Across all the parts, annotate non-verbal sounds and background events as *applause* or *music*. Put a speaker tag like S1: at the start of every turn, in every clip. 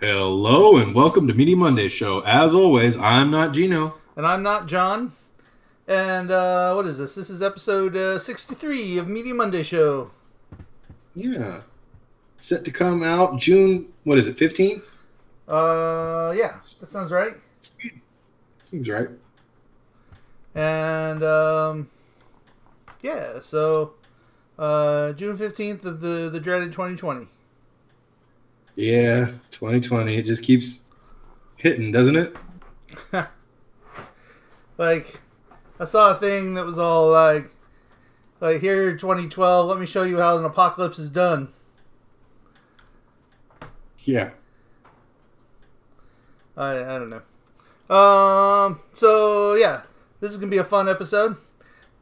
S1: Hello and welcome to Media Monday Show. As always, I'm not Gino.
S2: And I'm not John. And uh, what is this? This is episode uh, 63 of Media Monday Show.
S1: Yeah. Set to come out June, what is it, 15th?
S2: Uh, yeah, that sounds right.
S1: Seems right.
S2: And um, yeah, so uh, June 15th of the, the dreaded 2020.
S1: Yeah, 2020. It just keeps hitting, doesn't it? *laughs*
S2: like, I saw a thing that was all like, like here 2012. Let me show you how an apocalypse is done.
S1: Yeah.
S2: I I don't know. Um. So yeah, this is gonna be a fun episode.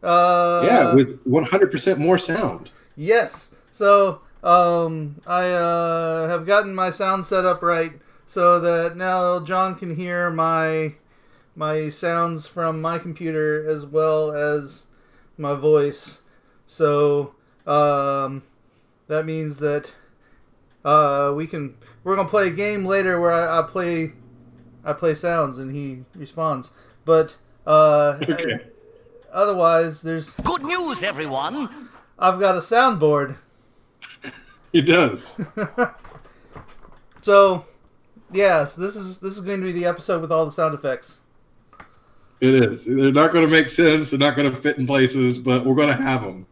S2: Uh,
S1: yeah, with 100% more sound.
S2: Yes. So um, I uh, have gotten my sound set up right so that now John can hear my my sounds from my computer as well as my voice. So um, that means that uh, we can we're gonna play a game later where I, I play I play sounds and he responds. But uh,
S1: Okay.
S2: otherwise, there's
S3: Good news, everyone!
S2: I've got a soundboard. *laughs*
S1: It does. *laughs*
S2: So, yeah, so this is this is going to be the episode with all the sound effects.
S1: it is. They're not going to make sense. They're not going to fit in places, but we're going to have them.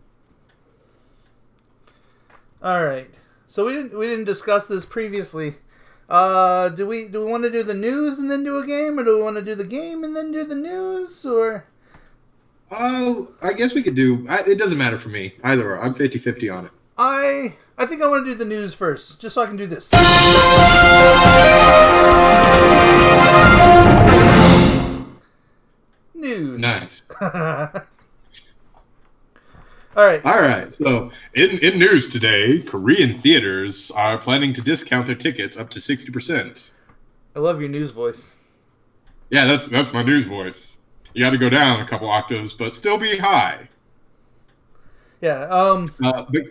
S2: All right. So we didn't we didn't discuss this previously. Uh, do we do we want to do the news and then do a game, or do we want to do the game and then do the news, or
S1: Oh, I guess we could do. I, it doesn't matter for me either. Or. I'm 50-50 on it.
S2: I I think I want to do the news first, just so I can do this. News.
S1: Nice. *laughs*
S2: All right.
S1: All right. So, in, in news today, Korean theaters are planning to discount their tickets up to 60%.
S2: I love your news voice.
S1: Yeah, that's that's my news voice. You got to go down a couple octaves, but still be high.
S2: Yeah. Um.
S1: Uh, but,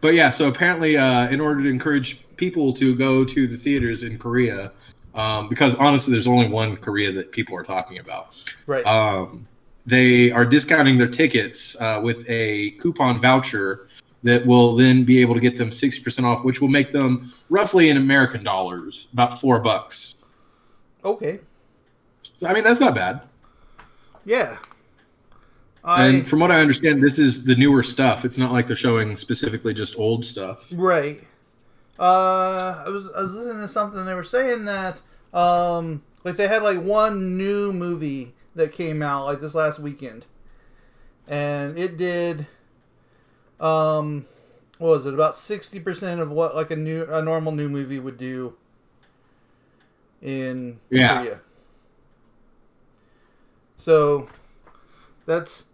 S1: but yeah, so apparently, uh, in order to encourage people to go to the theaters in Korea, um, because honestly, there's only one Korea that people are talking about.
S2: Right.
S1: Um, they are discounting their tickets uh, with a coupon voucher that will then be able to get them 60% off, which will make them roughly in American dollars about four bucks.
S2: okay.
S1: So, I mean, that's not bad.
S2: Yeah. I
S1: And from what I understand, this is the newer stuff. It's not like they're showing specifically just old stuff.
S2: right. Uh, I was I was listening to something they were saying that um like they had like one new movie that came out like this last weekend, and it did um what was it about sixty percent of what like a new a normal new movie would do in
S1: Yeah.
S2: Korea. So that's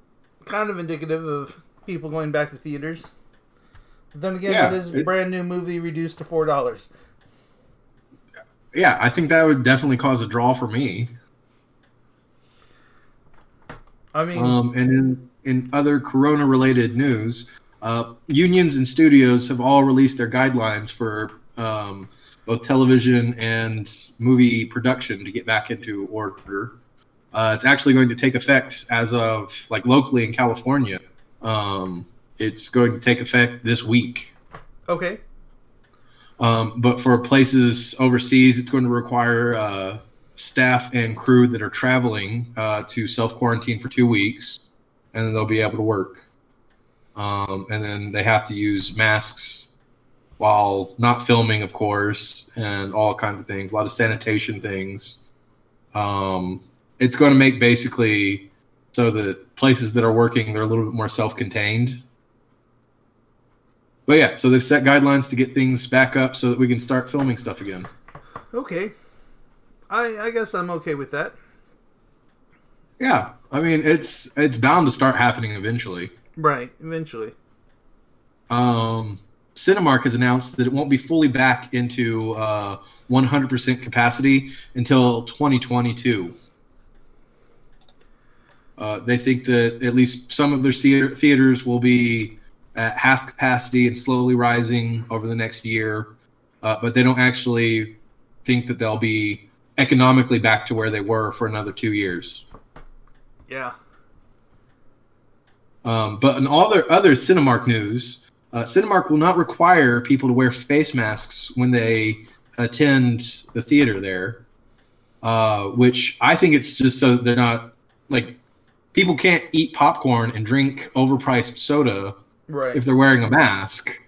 S2: kind of indicative of people going back to theaters. But then again,
S1: Yeah,
S2: it is a
S1: it-
S2: brand new movie reduced to four dollars.
S1: Yeah, I think that would definitely cause a draw for me.
S2: I mean,
S1: Um, and in, in other corona related news, uh, unions and studios have all released their guidelines for um, both television and movie production to get back into order. Uh, it's actually going to take effect as of like locally in California. Um, it's going to take effect this week.
S2: okay,
S1: Um, but for places overseas, it's going to require uh, staff and crew that are traveling uh, to self quarantine for two weeks, and then they'll be able to work. Um, and then they have to use masks while not filming, of course, and all kinds of things. A lot of sanitation things. Um, it's going to make basically so that places that are working they're a little bit more self-contained. But yeah, so they've set guidelines to get things back up so that we can start filming stuff again.
S2: okay. I I guess I'm okay with that.
S1: Yeah, I mean it's it's bound to start happening eventually.
S2: Right, eventually.
S1: Um, Cinemark has announced that it won't be fully back into uh, 100% capacity until 2022. Uh, they think that at least some of their theater, theaters will be at half capacity and slowly rising over the next year, uh, but they don't actually think that they'll be economically back to where they were for another two years.
S2: Yeah.
S1: Um, but in all their other Cinemark news, uh, Cinemark will not require people to wear face masks when they attend the theater there, uh, which I think it's just so they're not like people can't eat popcorn and drink overpriced soda
S2: Right.
S1: if they're wearing a mask.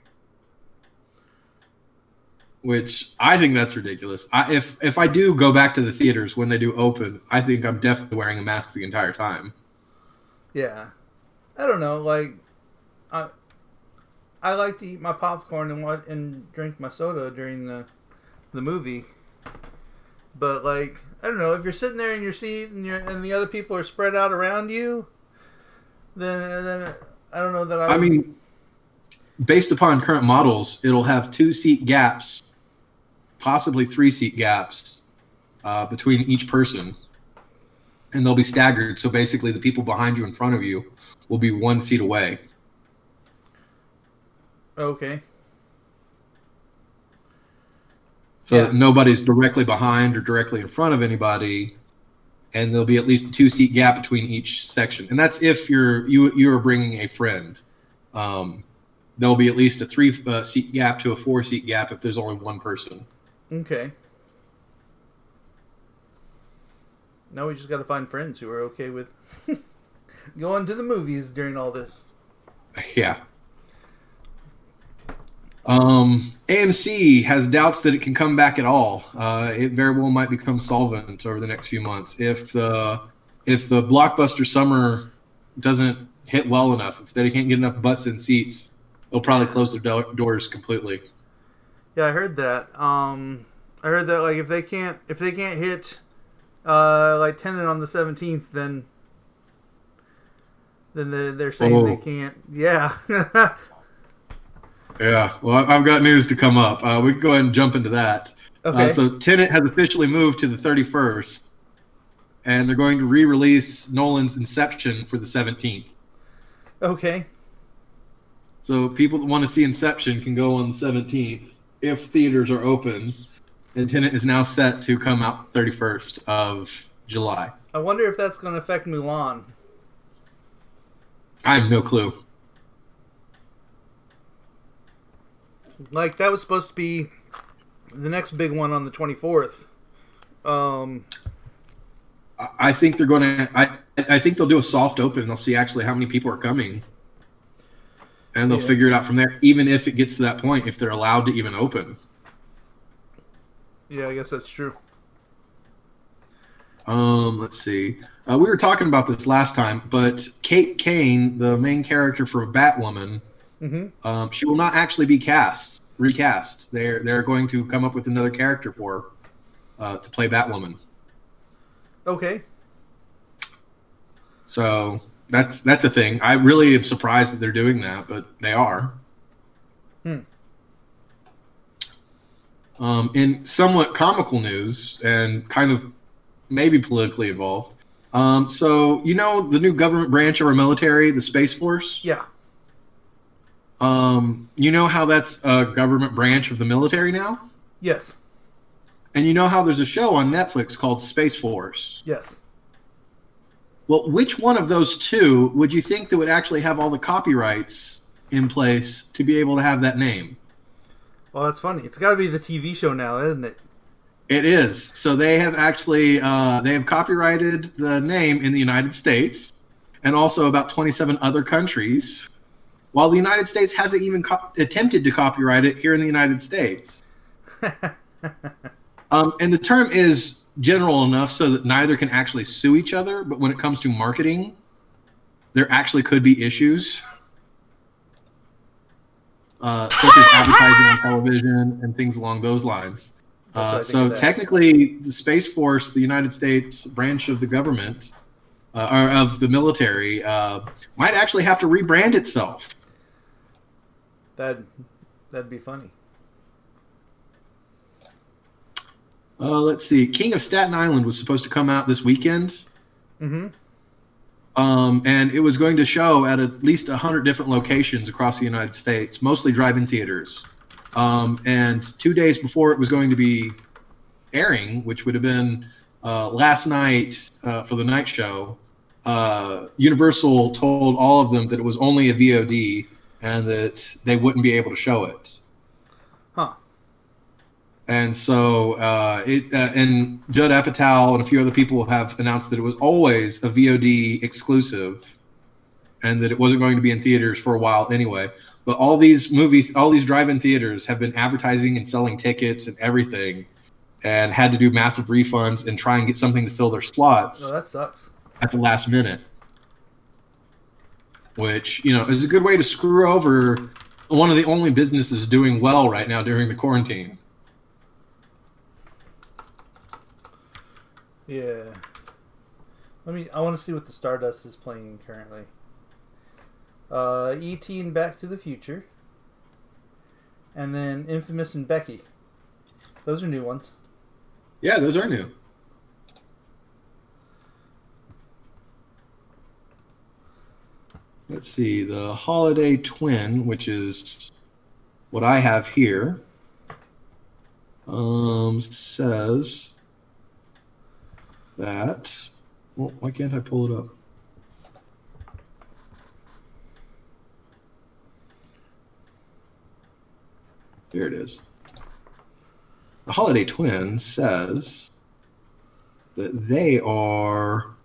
S1: Which I think that's ridiculous. I, if if I do go back to the theaters when they do open, I think I'm definitely wearing a mask the entire time.
S2: Yeah. I don't know. Like, I I like to eat my popcorn and what and drink my soda during the the movie. But like, I don't know if you're sitting there in your seat and you're and the other people are spread out around you, then then I don't know that I.
S1: I mean, based upon current models, it'll have two seat gaps, possibly three seat gaps uh, between each person, and they'll be staggered. So basically, the people behind you, in front of you, will be one seat away.
S2: okay.
S1: So
S2: Yeah.
S1: that nobody's directly behind or directly in front of anybody, and there'll be at least a two seat gap between each section. And that's if you're you you are bringing a friend. Um, there'll be at least a three uh, seat gap to a four seat gap if there's only one person.
S2: Okay. Now we just got to find friends who are okay with *laughs* going to the movies during all this.
S1: Yeah. Um, AMC has doubts that it can come back at all. Uh, it very well might become solvent over the next few months if the if the blockbuster summer doesn't hit well enough. If they can't get enough butts in seats, they'll probably close their do- doors completely.
S2: Yeah, I heard that. Um, I heard that like if they can't if they can't hit uh, like Tenet on the seventeenth, then then they're, they're saying they
S1: Oh.
S2: can't. Yeah. *laughs*
S1: Yeah. Well, I've got news to come up. Uh, we can go ahead and jump into that.
S2: okay.
S1: Uh, so Tenet has officially moved to the 31st, and they're going to re-release Nolan's Inception for the 17th.
S2: okay.
S1: So people that want to see Inception can go on the 17th if theaters are open. And Tenet is now set to come out 31st of July.
S2: I wonder if that's going to affect Mulan.
S1: I have no clue.
S2: Like that was supposed to be the next big one on the twenty fourth. Um.
S1: I- I think they're going to. I I think they'll do a soft open. They'll see actually how many people are coming, and they'll
S2: Yeah.
S1: figure it out from there. Even if it gets to that point, if they're allowed to even open.
S2: Yeah, I guess that's true.
S1: Um, let's see. Uh, we were talking about this last time, but Kate Kane, the main character for Batwoman,
S2: hmm
S1: um, she will not actually be cast, recast. They're they're going to come up with another character for her uh, to play Batwoman.
S2: Okay.
S1: So that's that's a thing. I really am surprised that they're doing that, but they are.
S2: Hmm.
S1: Um, in somewhat comical news and kind of maybe politically involved. Um, so you know the new government branch of our military, the Space Force.
S2: Yeah.
S1: Um, you know how that's a government branch of the military now,
S2: Yes.
S1: and you know how there's a show on Netflix called Space Force.
S2: Yes.
S1: Well, which one of those two would you think that would actually have all the copyrights in place to be able to have that name?
S2: Well, that's funny. It's got to be the TV show now, isn't it?
S1: It is. So they have actually uh, they have copyrighted the name in the United States and also about 27 other countries, while the United States hasn't even co- attempted to copyright it here in the United States. *laughs* Um, and the term is general enough so that neither can actually sue each other, but when it comes to marketing, there actually could be issues, uh, such as advertising on television and things along those lines.
S2: That's what I
S1: Uh, so technically, the Space Force, the United States branch of the government, uh, or of the military, uh, might actually have to rebrand itself.
S2: That that'd be funny.
S1: Uh, let's see. King of Staten Island was supposed to come out this weekend.
S2: Mm-hmm.
S1: Um, and it was going to show at at least 100 different locations across the United States, mostly drive in theaters. Um, and two days before it was going to be airing, which would have been uh, last night uh, for the night show, uh, Universal told all of them that it was only a VOD and that they wouldn't be able to show it.
S2: Huh.
S1: And so uh, it uh, and Judd Apatow and a few other people have announced that it was always a VOD exclusive, and that it wasn't going to be in theaters for a while anyway. But all these movies, all these drive-in theaters have been advertising and selling tickets and everything, and had to do massive refunds and try and get something to fill their slots
S2: Oh, that sucks.
S1: at the last minute. Which, you know, is a good way to screw over one of the only businesses doing well right now during the quarantine.
S2: Yeah. Let me. I want to see what the Stardust is playing currently. Uh, E.T. and Back to the Future, and then Infamous and Becky. Those are new ones.
S1: Yeah, those are new. Let's see, the Holiday Twin, which is what I have here, um, says that. Well, why can't I pull it up? There it is. The Holiday Twin says that they are.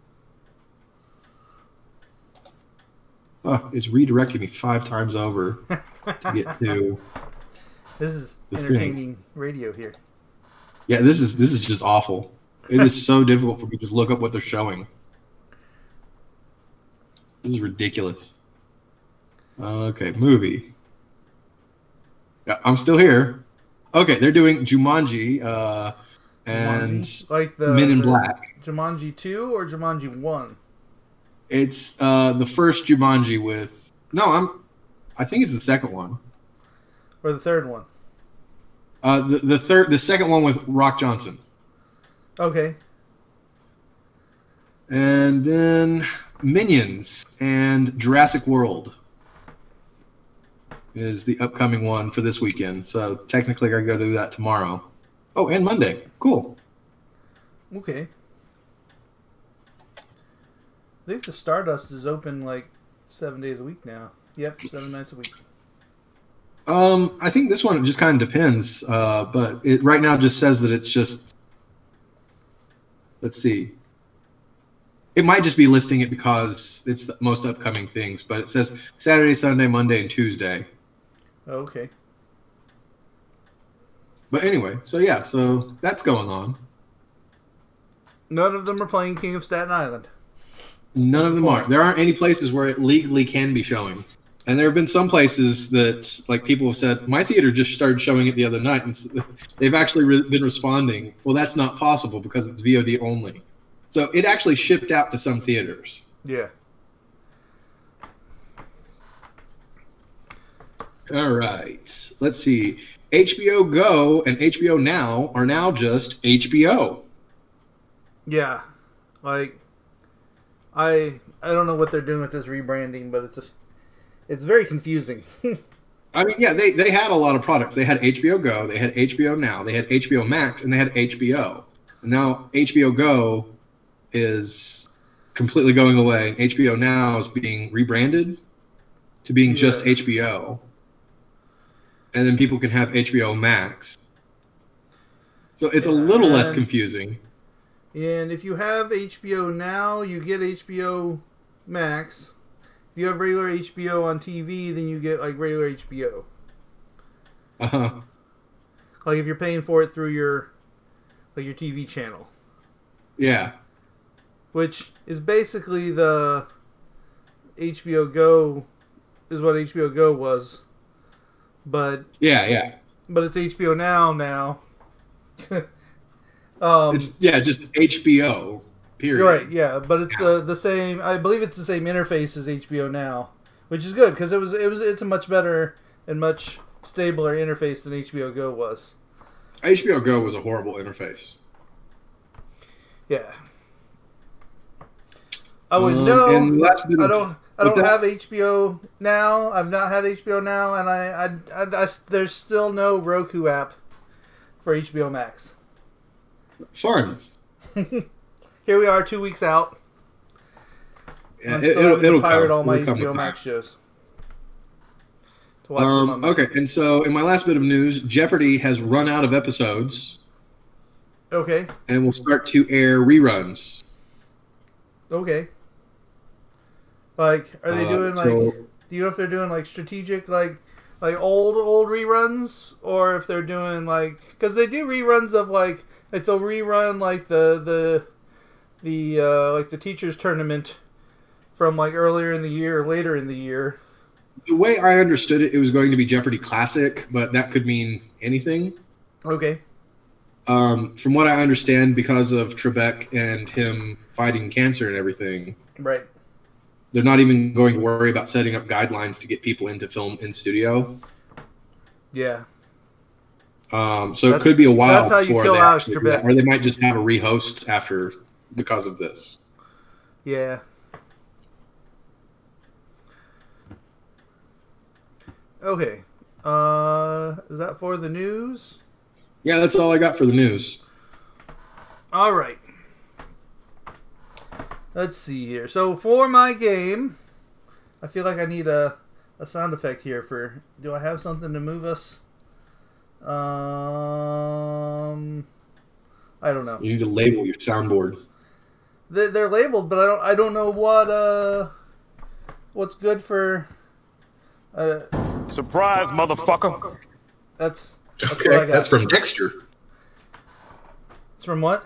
S1: Oh, it's redirecting me five times over to get *laughs* to.
S2: This is
S1: The thing.
S2: entertaining radio here.
S1: Yeah, this is this is just awful. It is so *laughs* difficult for me to just look up what they're showing. This is ridiculous. Okay, movie. Yeah, I'm still here. Okay, they're doing Jumanji uh, and
S2: Jumanji? like the
S1: Men in
S2: the
S1: Black.
S2: Jumanji two or Jumanji one.
S1: It's uh, the first Jumanji with no, I'm. I think it's the second one.
S2: or the third one.
S1: Uh, the the third, the second one with Rock Johnson,
S2: Okay.
S1: and then Minions and Jurassic World is the upcoming one for this weekend. So technically, I go do that tomorrow. Oh, and Monday. Cool.
S2: Okay. I think the Stardust is open like seven days a week now. Yep, seven nights a week.
S1: Um, I think this one just kind of depends, uh, but it right now just says that it's just. Let's see. It might just be listing it because it's the most upcoming things, but it says Saturday, Sunday, Monday, and Tuesday.
S2: Oh, okay.
S1: But anyway, so yeah, so that's going on.
S2: None of them are playing King of Staten Island.
S1: None of them are. There aren't any places where it legally can be showing. And there have been some places that, like, people have said, my theater just started showing it the other night, and *laughs* they've actually re- been responding, well, that's not possible because it's VOD only. So it actually shipped out to some theaters.
S2: Yeah.
S1: All right. Let's see. HBO Go and HBO Now are now just HBO.
S2: Yeah. Like I I don't know what they're doing with this rebranding, but it's a, it's very confusing. *laughs*
S1: I mean, yeah, they, they had a lot of products. They had HBO Go, they had HBO Now, they had HBO Max, and they had HBO. And now HBO Go is completely going away. and HBO Now is being rebranded to being just HBO. And then people can have HBO Max. So it's a little less confusing.
S2: And if you have HBO now, you get HBO Max. If you have regular HBO on TV, then you get like regular HBO.
S1: Uh-huh.
S2: Like if you're paying for it through your like your TV channel,
S1: Yeah.
S2: which is basically the HBO Go is what HBO Go was, but
S1: Yeah, yeah.
S2: but it's HBO Now now. *laughs* um,
S1: It's yeah, just HBO. Period.
S2: right, yeah, but it's the the same. I believe it's the same interface as HBO Now, which is good because it was it was it's a much better and much stabler interface than HBO Go was.
S1: HBO Go was a horrible interface.
S2: Yeah. I would
S1: Um,
S2: know. I don't. I don't
S1: that?
S2: have HBO now. I've not had HBO now, and I, I, I, I- there's still no Roku app for HBO Max.
S1: Fun. *laughs*
S2: Here we are, two weeks out.
S1: Yeah,
S2: I'm
S1: it,
S2: still having
S1: it'll
S2: pirate
S1: come.
S2: all my
S1: It'll
S2: HBO Max shows. To watch
S1: Um, okay, and so in my last bit of news, Jeopardy has run out of episodes
S2: Okay.
S1: and will start to air reruns.
S2: Okay. Like, are they
S1: Uh,
S2: doing like? Do you know if they're doing like strategic, like, like old old reruns, or if they're doing like? Because they do reruns of like, like they'll rerun like the the the uh, like the teachers tournament from like earlier in the year, or later in the year.
S1: The way I understood it, it was going to be Jeopardy Classic, but that could mean anything.
S2: Okay.
S1: Um, from what I understand, because of Trebek and him fighting cancer and everything,
S2: Right.
S1: they're not even going to worry about setting up guidelines to get people into film in studio.
S2: Yeah.
S1: Um, so it could be a while
S2: that's how you
S1: before they
S2: Alex
S1: actually that, or they might just have a rehost after because of this.
S2: Yeah. Okay. Uh, is that for the news?
S1: Yeah, that's all I got for the news.
S2: All right. Let's see here. So for my game, I feel like I need a, a sound effect here for. Do I have something to move us? Um, I don't know.
S1: You need to label your soundboard.
S2: They, they're labeled, but I don't. I don't know what uh, what's good for. Uh,
S4: Surprise, motherfucker.
S2: that's that's what I
S1: Okay,
S2: got.
S1: that's from Dexter.
S2: It's from what?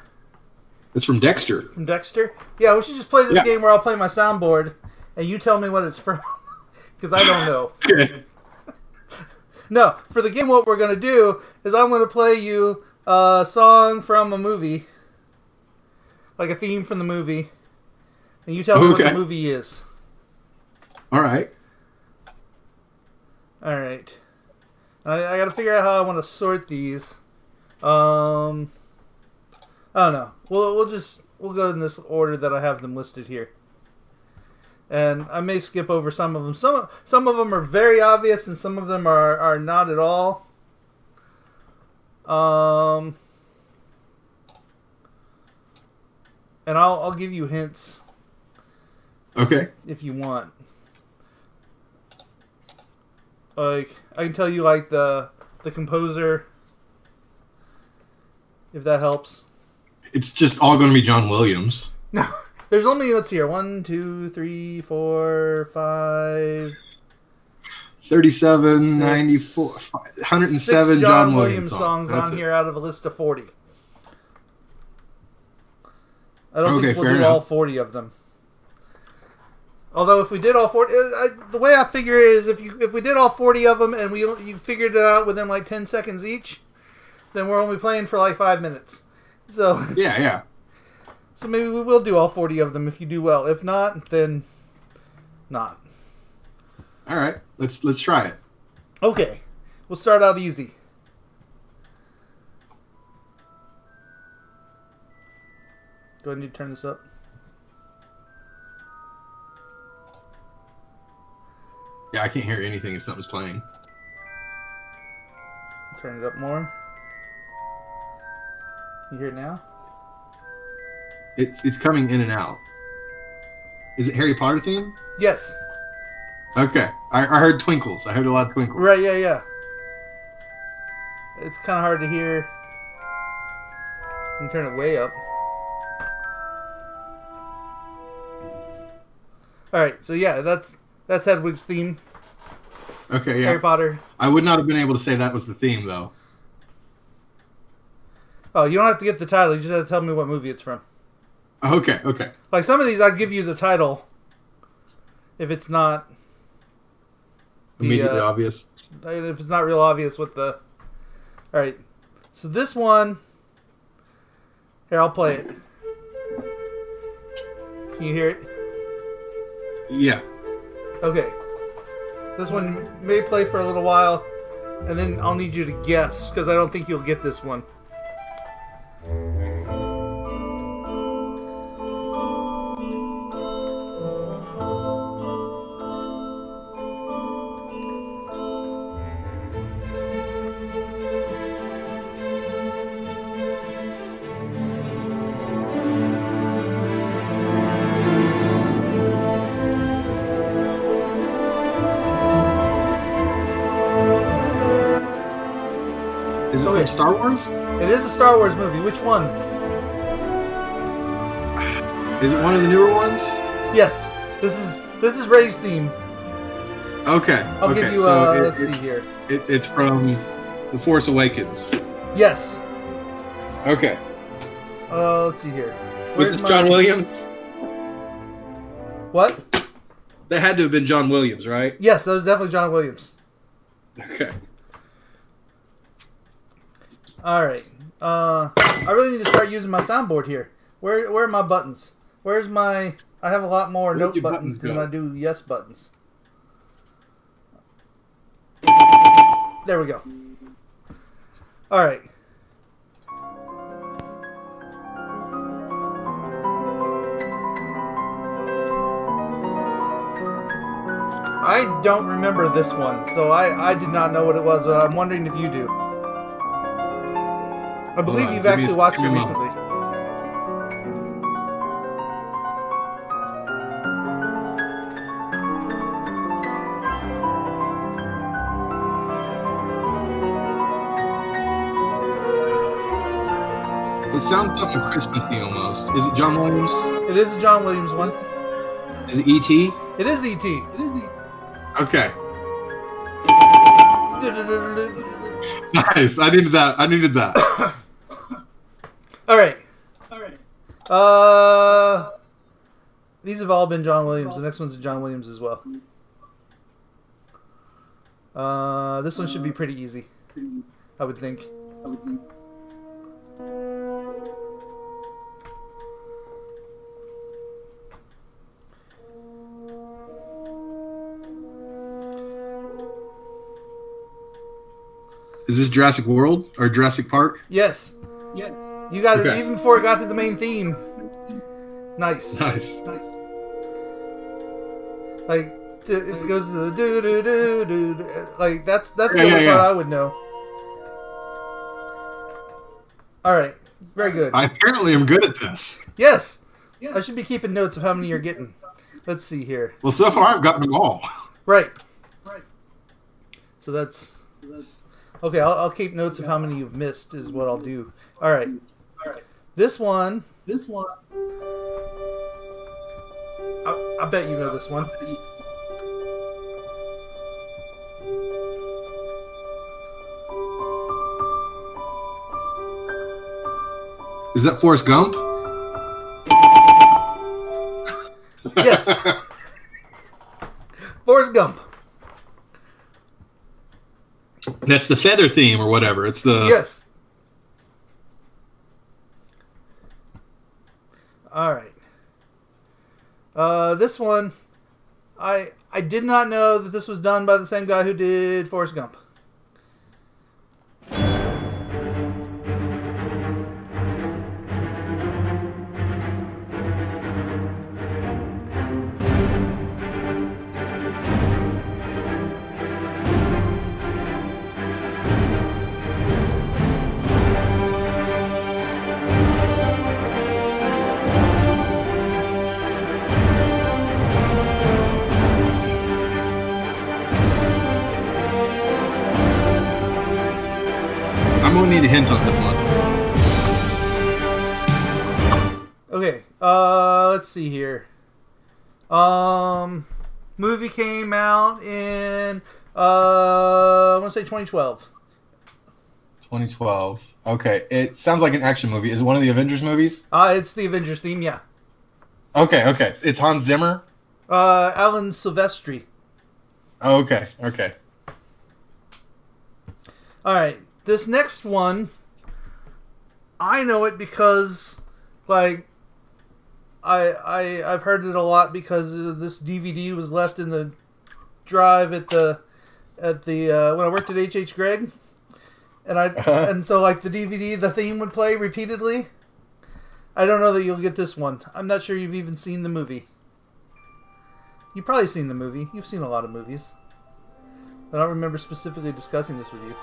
S1: It's from Dexter.
S2: From Dexter? Yeah, we should just play this
S1: Yeah.
S2: game where I'll play my soundboard, and you tell me what it's from, *laughs* because I don't know. *laughs*
S1: Okay.
S2: No, for the game, what we're gonna do is I'm gonna play you a song from a movie, like a theme from the movie, and you tell me what the movie is.
S1: All right.
S2: All right. I, I got to figure out how I want to sort these. Um, I don't know. We'll we'll just we'll go in this order that I have them listed here. And I may skip over some of them. Some some of them are very obvious, and some of them are are not at all. Um, and I'll I'll give you hints
S1: Okay.
S2: if you want. Like I can tell you like the the composer if that helps.
S1: It's just all going to be John Williams.
S2: No. *laughs* There's only let's see here. One, two, three, four, five
S1: 37,
S2: Six-
S1: 94,
S2: six
S1: 107
S2: John, Williams songs on
S1: it.
S2: here out of a list of forty. I don't
S1: Okay,
S2: think we'll do all forty of them. Although if we did all forty, uh, I, the way I figure it is if you if we did all forty of them and we you figured it out within like ten seconds each, then we're only playing for like five minutes. So *laughs*
S1: Yeah, yeah.
S2: So maybe we will do all forty of them if you do well. If not, then not.
S1: All right. Let's let's try it.
S2: Okay, we'll start out easy. Do I need to turn this up?
S1: Yeah, I can't hear anything if something's playing.
S2: Turn it up more. You hear it now?
S1: It's it's coming in and out. Is it Harry Potter theme?
S2: Yes.
S1: Okay. I, I heard twinkles. I heard a lot of twinkles.
S2: Right. Yeah. Yeah. It's kind of hard to hear. You can turn it way up. All right. So yeah, that's that's Hedwig's theme.
S1: Okay, yeah.
S2: Harry Potter.
S1: I would not have been able to say that was the theme though.
S2: Oh, you don't have to get the title. You just have to tell me what movie it's from.
S1: Okay, okay.
S2: Like some of these, I'd give you the title. If it's not, The,
S1: Immediately
S2: uh,
S1: obvious.
S2: if it's not real obvious what the. All right, so this one. Here, I'll play it. Can you hear it?
S1: Yeah.
S2: Okay. This one may play for a little while, and then I'll need you to guess because I don't think you'll get this one.
S1: Is it
S2: Okay.
S1: from Star Wars?
S2: It is a Star Wars movie. Which one?
S1: Is it one of the newer ones?
S2: Yes. This is this is Rey's theme.
S1: Okay.
S2: I'll
S1: okay.
S2: give you.
S1: so
S2: Uh,
S1: it-
S2: let's
S1: it-
S2: see here.
S1: it- it's from The Force Awakens.
S2: Yes.
S1: Okay.
S2: Uh, let's see here.
S1: Was this John
S2: my-
S1: Williams?
S2: What?
S1: That had to have been John Williams, right?
S2: Yes, that was definitely John Williams.
S1: Okay.
S2: All right. Uh, I really need to start using my soundboard here. Where where are my buttons? Where's my? I have a lot more
S1: Where'd
S2: note buttons
S1: buttons
S2: than? I do yes buttons. There we go. All right. I don't remember this one, so I, I did not know what it was, but I'm wondering if you do. I believe
S1: on,
S2: you've
S1: give a
S2: actually watched it recently.
S1: moment. It sounds something Christmassy almost. Is it John Williams?
S2: It is a John Williams one.
S1: Is it E.T.?
S2: It is E.T.? It is E.T.
S1: Okay. *laughs* Nice. I needed that. I needed that. *coughs*
S2: All right. All right. Uh, these have all been John Williams. The next one's a John Williams as well. Uh, this one should be pretty easy, I would think.
S1: Is this Jurassic World or Jurassic Park?
S2: Yes. Yes. You got it even before it got to the main theme. Nice.
S1: Nice.
S2: Like it goes to the do do do do. Uh, like that's that's
S1: Yeah,
S2: the
S1: yeah,
S2: only
S1: yeah.
S2: part I would know. All right. Very good.
S1: I apparently am good at this.
S2: Yes. I should be keeping notes of how many you're getting. Let's see here.
S1: Well, so far I've gotten them all.
S2: Right. Right. So that's okay. I'll, I'll keep notes of how many you've missed. Is what I'll do. All right. All right. This one. This one. I, I bet you know this one.
S1: Is that Forrest Gump?
S2: Yes. Forrest Gump.
S1: That's the feather theme or whatever. It's the
S2: Yes. All right. Uh, this one, I I did not know that this was done by the same guy who did Forrest Gump. Movie came out in uh, I want to say 2012.
S1: 2012. Okay, it sounds like an action movie. Is it one of the Avengers movies?
S2: Uh, it's the Avengers theme. Yeah.
S1: Okay, okay. It's Hans Zimmer.
S2: Uh, Alan Silvestri.
S1: Oh, okay, okay.
S2: All right, this next one, I know it because, like, I I I've heard it a lot because uh, this DVD was left in the drive at the at the uh, when I worked at H H Gregg, and I
S1: Uh-huh.
S2: and so like the DVD the theme would play repeatedly. I don't know that you'll get this one. I'm not sure you've even seen the movie. You've probably seen the movie. You've seen a lot of movies. I don't remember specifically discussing this with you.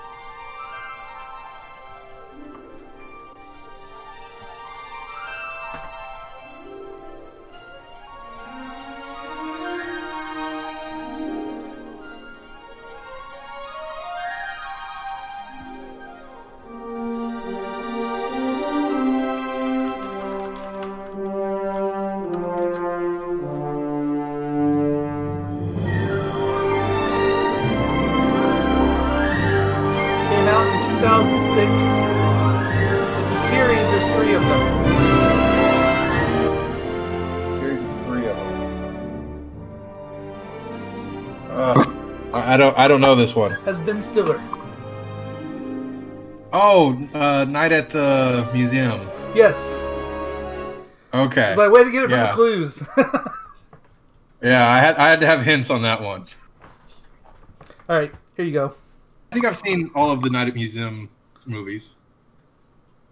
S1: I don't know this one.
S2: Has Ben Stiller.
S1: Oh, uh, Night at the Museum.
S2: Yes.
S1: Okay.
S2: It's like way to get it from
S1: Yeah.
S2: the clues. *laughs*
S1: Yeah, I had I had to have hints on that one.
S2: All right, here you go.
S1: I think I've seen all of the Night at Museum movies.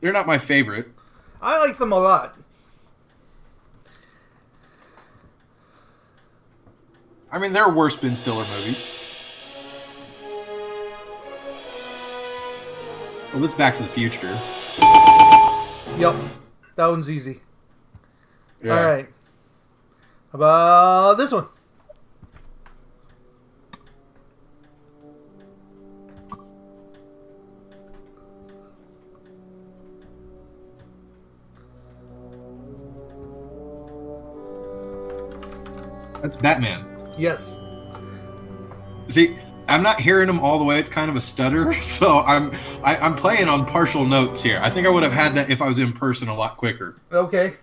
S1: They're not my favorite.
S2: I like them a lot.
S1: I mean, there are worse Ben Stiller movies. Well, this Back to the Future.
S2: Yep, that one's easy.
S1: Yeah.
S2: All right. How about this one?
S1: That's Batman.
S2: Yes.
S1: See, I'm not hearing them all the way. It's kind of a stutter, *laughs* so I'm I, I'm playing on partial notes here. I think I would have had that if I was in person a lot quicker.
S2: Okay.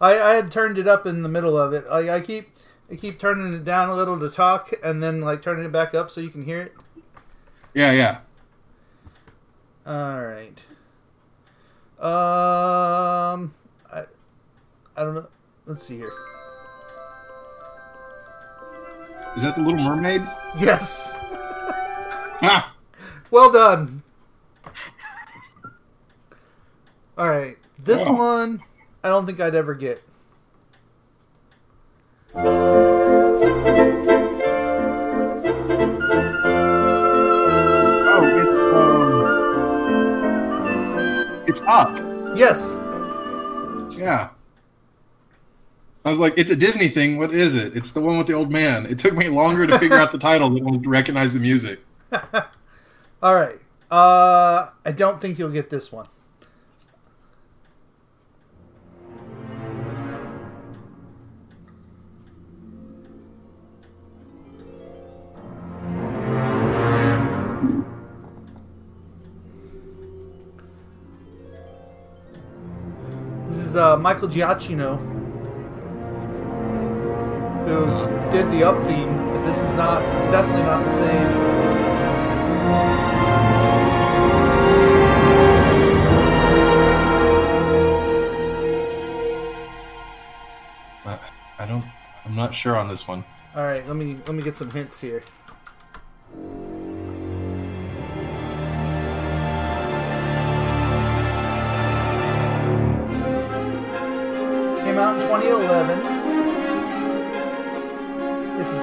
S2: I, I had turned it up in the middle of it. I, I keep I keep turning it down a little to talk, and then like turning it back up so you can hear it.
S1: Yeah, yeah.
S2: All right. Um, I I don't know. Let's see here.
S1: Is that the Little Mermaid?
S2: Yes. Well done. All right. This
S1: Wow.
S2: one, I don't think I'd ever get.
S1: Oh, it's um, it's up.
S2: Yes.
S1: Yeah. I was like, it's a Disney thing. What is it? It's the one with the old man. It took me longer to figure out the title than to recognize the music. *laughs*
S2: All right. Uh, I don't think you'll get this one. This is uh, Michael Giacchino, who did the Up theme, but this is not definitely not the same.
S1: I, I don't. I'm not sure on this one.
S2: All right, let me let me get some hints here.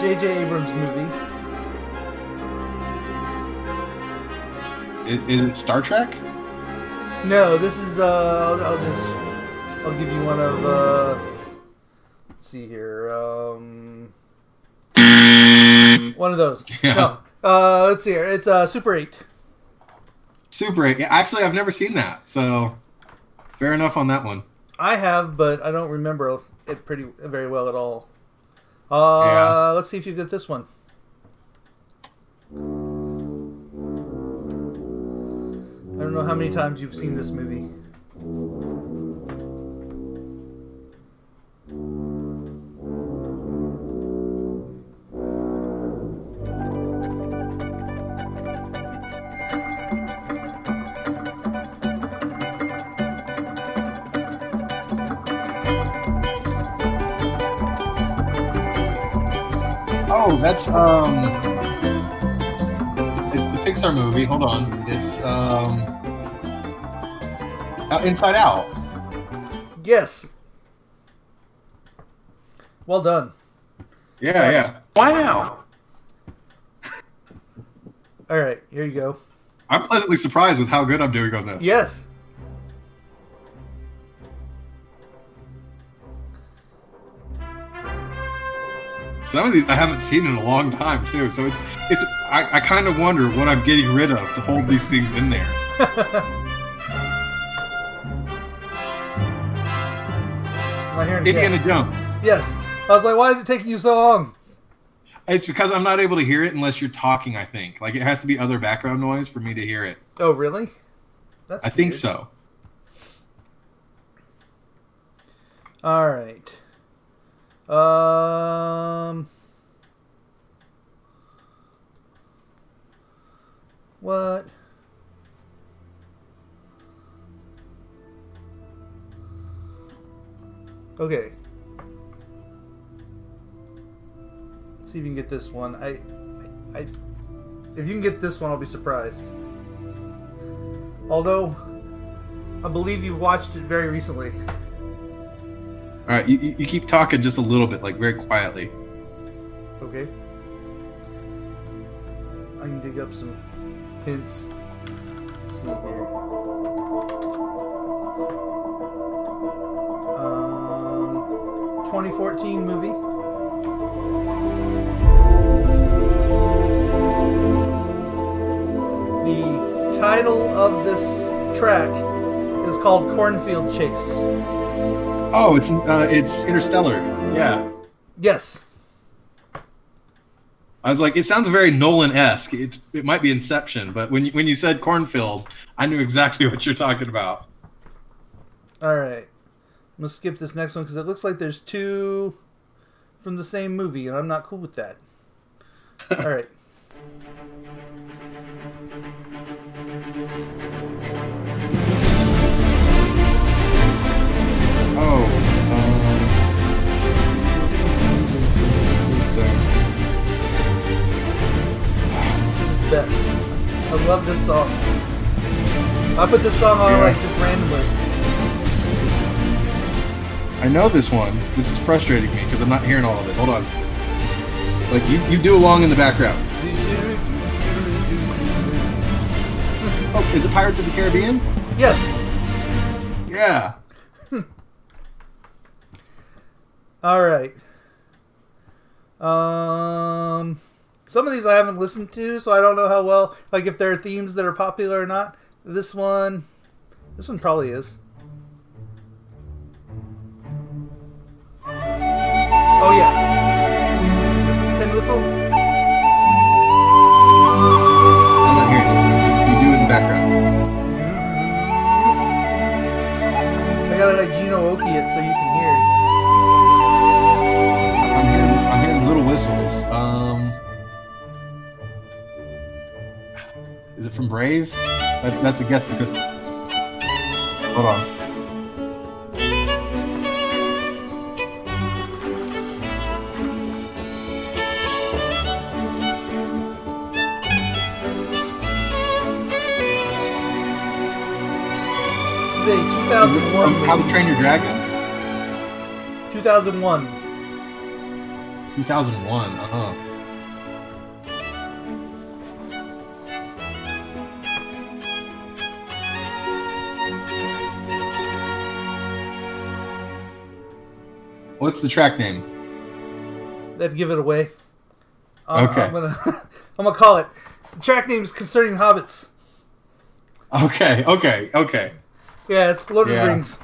S2: J.J. Abrams movie.
S1: Is it Star Trek?
S2: No, this is. Uh, I'll, I'll just. I'll give you one of. Uh, let's see here. Um, one of those. *laughs*
S1: Yeah.
S2: No. Uh, let's see here. It's uh, Super Eight.
S1: Super 8. Yeah, actually, I've never seen that, so fair enough on that one.
S2: I have, but I don't remember it pretty very well at all. Uh,
S1: Yeah.
S2: Let's see if you get this one. I don't know how many times you've seen this movie.
S1: That's um, it's the Pixar movie. Hold on, it's um, uh, Inside Out.
S2: Yes. Well done.
S1: Yeah, yeah.
S4: Wow.
S2: All right, here you go.
S1: I'm pleasantly surprised with how good I'm doing on this.
S2: Yes.
S1: Some of these I haven't seen in a long time too, so it's it's. I, I kind of wonder what I'm getting rid of to hold these things in there.
S2: Am I hearing
S1: Indiana
S2: yes?
S1: Jones.
S2: Yes. I was like, why is it taking you so long?
S1: It's because I'm not able to hear it unless you're talking. I think like it has to be other background noise for me to hear it.
S2: Oh, really? That's
S1: I think so.
S2: All right. Um. What? Okay. Let's see if you can get this one. I, I, I, if you can get this one, I'll be surprised. Although, I believe you watched it very recently.
S1: All right, you, you keep talking just a little bit, like very quietly.
S2: Okay. I can dig up some hints. Let's see here. Um, 2014 movie. The title of this track is called Cornfield Chase.
S1: Oh, it's uh, it's Interstellar. Yeah,
S2: Yes.
S1: I was like, it sounds very Nolan-esque. It it might be Inception, but when you, when you said cornfield, I knew exactly *laughs* what you're talking about.
S2: All right. I'm gonna skip this next one because it looks like there's two from the same movie, and I'm not cool with that. All right. Best. I love this song. I put this song on
S1: Yeah.
S2: like just randomly.
S1: I know this one. This is frustrating me because I'm not hearing all of it. Hold on. Like you, you do along in the background. *laughs* Oh, is it Pirates of the Caribbean?
S2: Yes.
S1: Yeah. *laughs*
S2: All right. Um, some of these I haven't listened to, so I don't know how well, like if there are themes that are popular or not. This one, this one probably is. Oh yeah. Tin whistle.
S1: I'm not hearing it. You do it in the background.
S2: I gotta like Gino Oki it so you can hear.
S1: I'm hearing I'm hearing little whistles. Um Is it from Brave? That, that's a guess because Hold on.
S2: It's a
S1: Is it
S2: 2001
S1: from How to. Train Your Dragon?
S2: 2001.
S1: 2001. Uh-huh. What's the track name?
S2: That'd give it away. Uh,
S1: Okay.
S2: I'm gonna, *laughs* I'm gonna call it. The track name is concerning hobbits.
S1: Okay, okay, okay.
S2: Yeah, it's Lord of the Rings.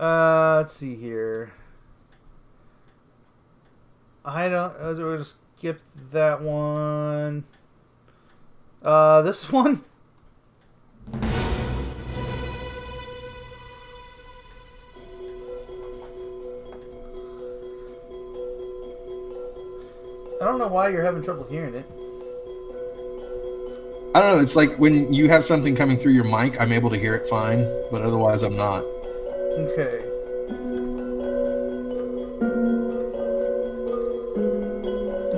S2: Uh, let's see here. I don't. Uh, we're gonna skip that one. Uh, this *laughs* one. I don't know why you're having trouble hearing it.
S1: I don't know. It's like when you have something coming through your mic, I'm able to hear it fine, but otherwise, I'm not.
S2: Okay.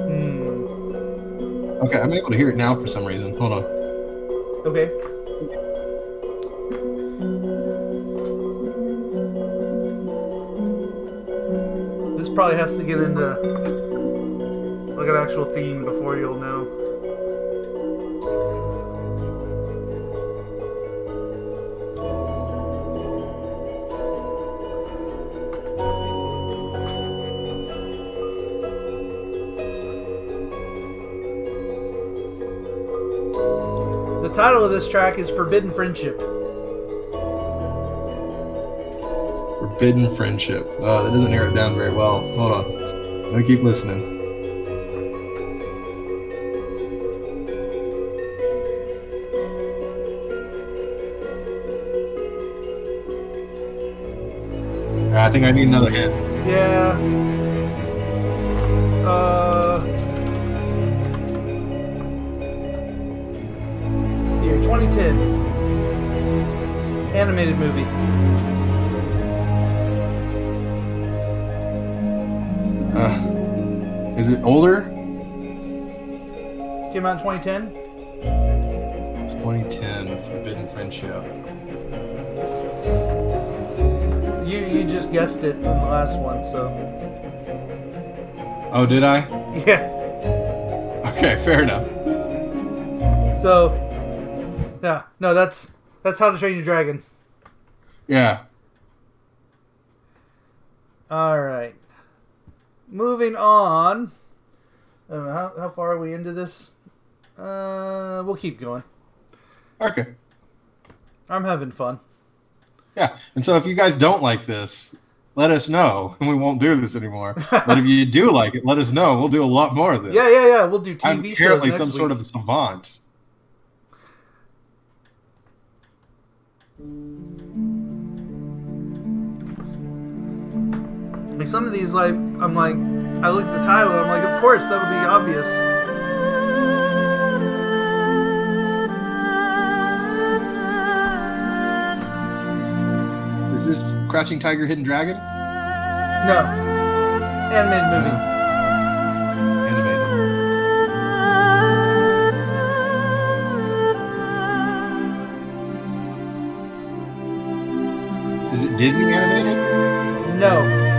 S2: Hmm.
S1: Okay, I'm able to hear it now for some reason. Hold on.
S2: Okay. This probably has to get into like an actual theme before you'll know. The title of this track is Forbidden Friendship.
S1: Forbidden friendship. Uh, that doesn't narrow it down very well. Hold on. Let me keep listening. I think I need another hit.
S2: Yeah. Uh. Here, 2010. Animated movie.
S1: Uh, is it older?
S2: Came out in 2010?
S1: 2010, Forbidden Friendship.
S2: Just guessed it in the last one, so
S1: Oh, did I?
S2: yeah.
S1: Okay, fair enough.
S2: So yeah, no, that's that's How to Train Your Dragon.
S1: Yeah.
S2: All right. Moving on. I don't know how, how far are we into this. Uh, we'll keep going.
S1: Okay.
S2: I'm having fun.
S1: Yeah. And so if you guys don't like this, let us know, and *laughs* we won't do this anymore. but if you do like it, let us know. We'll do a lot more of this.
S2: Yeah, yeah, yeah. We'll do TV
S1: I'm
S2: shows
S1: apparently some
S2: week.
S1: sort of savant.
S2: Like some of these, like I'm like, I look at the title, and I'm like, of course that would be obvious.
S1: Crouching Tiger, Hidden Dragon?
S2: No, animated movie.
S1: Animated. Is it Disney animated?
S2: No,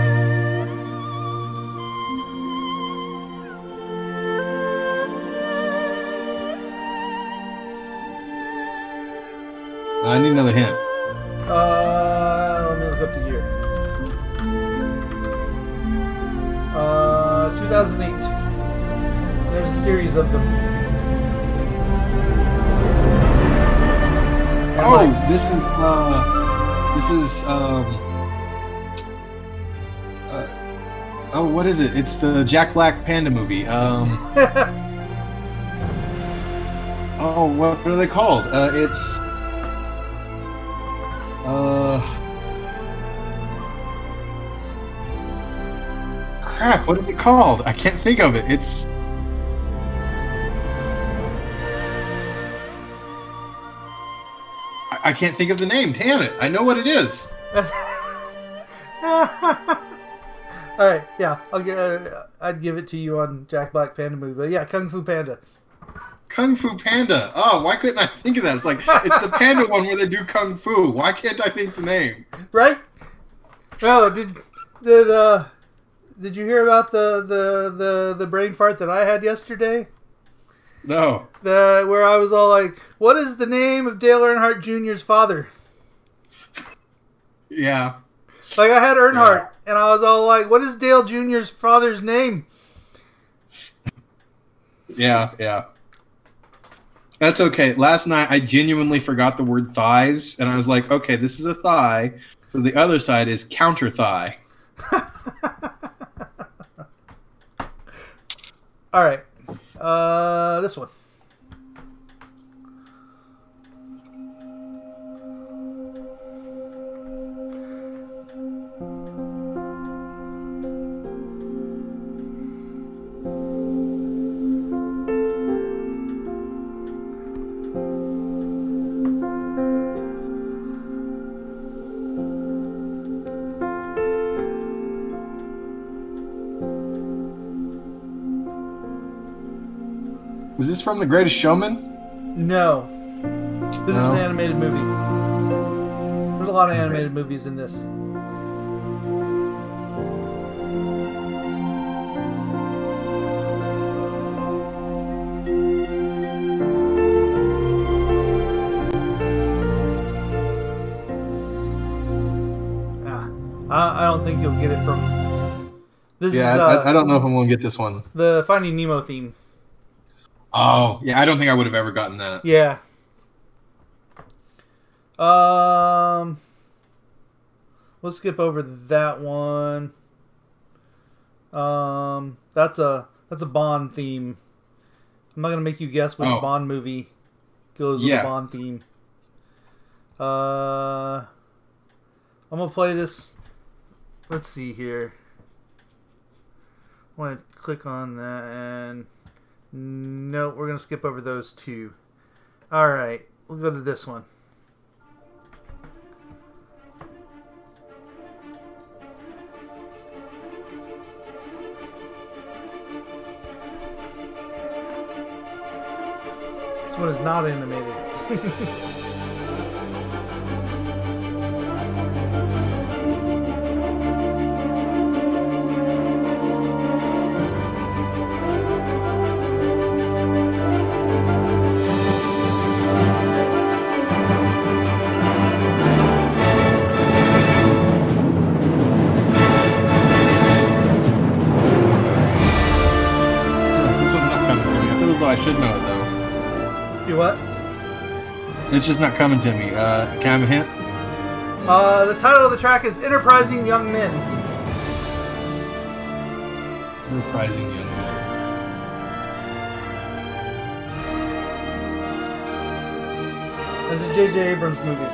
S1: this is uh, this is um, uh, oh, what is it? It's the Jack Black Panda movie. Um, *laughs* oh, what are they called? Uh, it's uh, crap. What is it called? I can't think of it. It's I, can't think of the name. Damn it! I know what it is. *laughs*
S2: All right, yeah, I'll get. Uh, I'd give it to you on Jack Black Panda movie. But yeah, Kung Fu Panda.
S1: Kung Fu Panda. Oh, why couldn't I think of that? It's like it's the panda one where they do kung fu. Why can't I think the name?
S2: right? Oh, did did uh did you hear about the the the the brain fart that I had yesterday?
S1: No.
S2: The where I was all like, "What is the name of Dale Earnhardt Jr.'s father?"
S1: Yeah.
S2: Like I had Earnhardt, and I was all like, "What is Dale Jr.'s father's name?"
S1: Yeah. Yeah. That's okay. Last night I genuinely forgot the word thighs, and I was like, okay, this is a thigh. So the other side is counter thigh. *laughs*
S2: All right, uh, this one.
S1: Is this from The Greatest Showman?
S2: No, this is an animated movie. There's a lot of animated movies in this. Ah, I, I don't think you'll get it from. This
S1: Yeah,
S2: is
S1: I,
S2: uh,
S1: I don't know if I'm gonna get this one.
S2: the Finding Nemo theme.
S1: Oh, yeah, I don't think I would have ever gotten that.
S2: Yeah. Um, let's skip over that one. Um, that's a that's a Bond theme. I'm not gonna make you guess which
S1: Oh.
S2: Bond movie goes with
S1: Yeah.
S2: the Bond theme. Uh, I'm gonna play this. Let's see here. I want to click on that and no, we're gonna skip over those two. All right. we'll go to this one. This one is not animated. *laughs*
S1: should know it though.
S2: You what?
S1: It's just not coming to me. Uh, can I have a hint?
S2: Uh, the title of the track is "Enterprising Young Men."
S1: Reprising young man.
S2: This is J.J. Abrams' movie.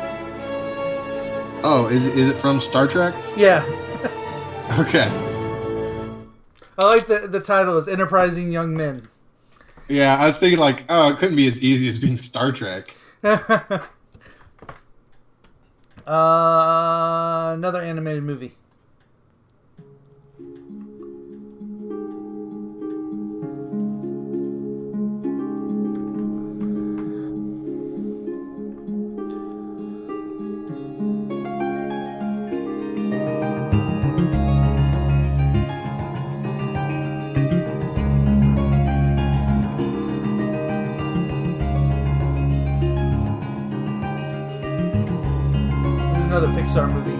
S1: Oh, is it, is it from Star Trek?
S2: Yeah, *laughs*
S1: Okay.
S2: I like the the title is "Enterprising Young Men."
S1: Yeah, I was thinking like, oh, it couldn't be as easy as being Star Trek. *laughs*
S2: uh, another animated movie. Pixar movie.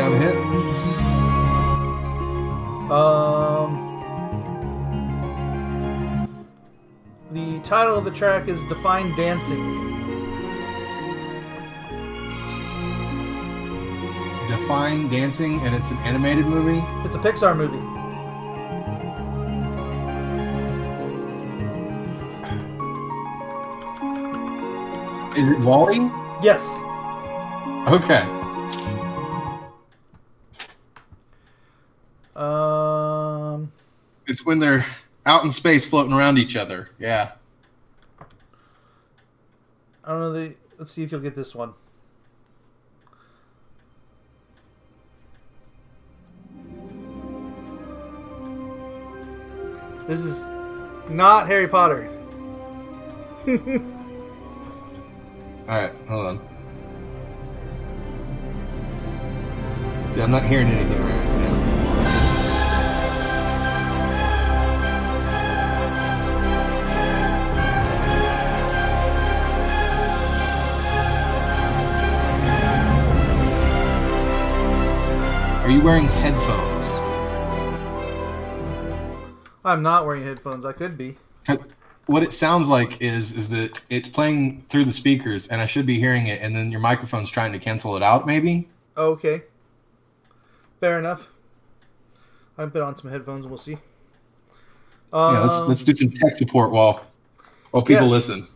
S1: Have a hint?
S2: Um, the title of the track is "Define Dancing."
S1: Define Dancing, and it's an animated movie.
S2: It's a Pixar movie.
S1: Is it WALL-E?
S2: Yes.
S1: Okay.
S2: Um,
S1: It's when they're out in space floating around each other. Yeah.
S2: I don't know the. Let's see if you'll get this one. This is not Harry Potter. *laughs*
S1: All right, hold on. See, I'm not hearing anything right now. Are you wearing headphones?
S2: I'm not wearing headphones. I could be.
S1: What it sounds like is is that it's playing through the speakers, and I should be hearing it, and then your microphone's trying to cancel it out, maybe.
S2: Okay. Fair enough. I put on some headphones and we'll see. Um,
S1: Yeah, let's let's do some tech support while while people
S2: Yes.
S1: listen.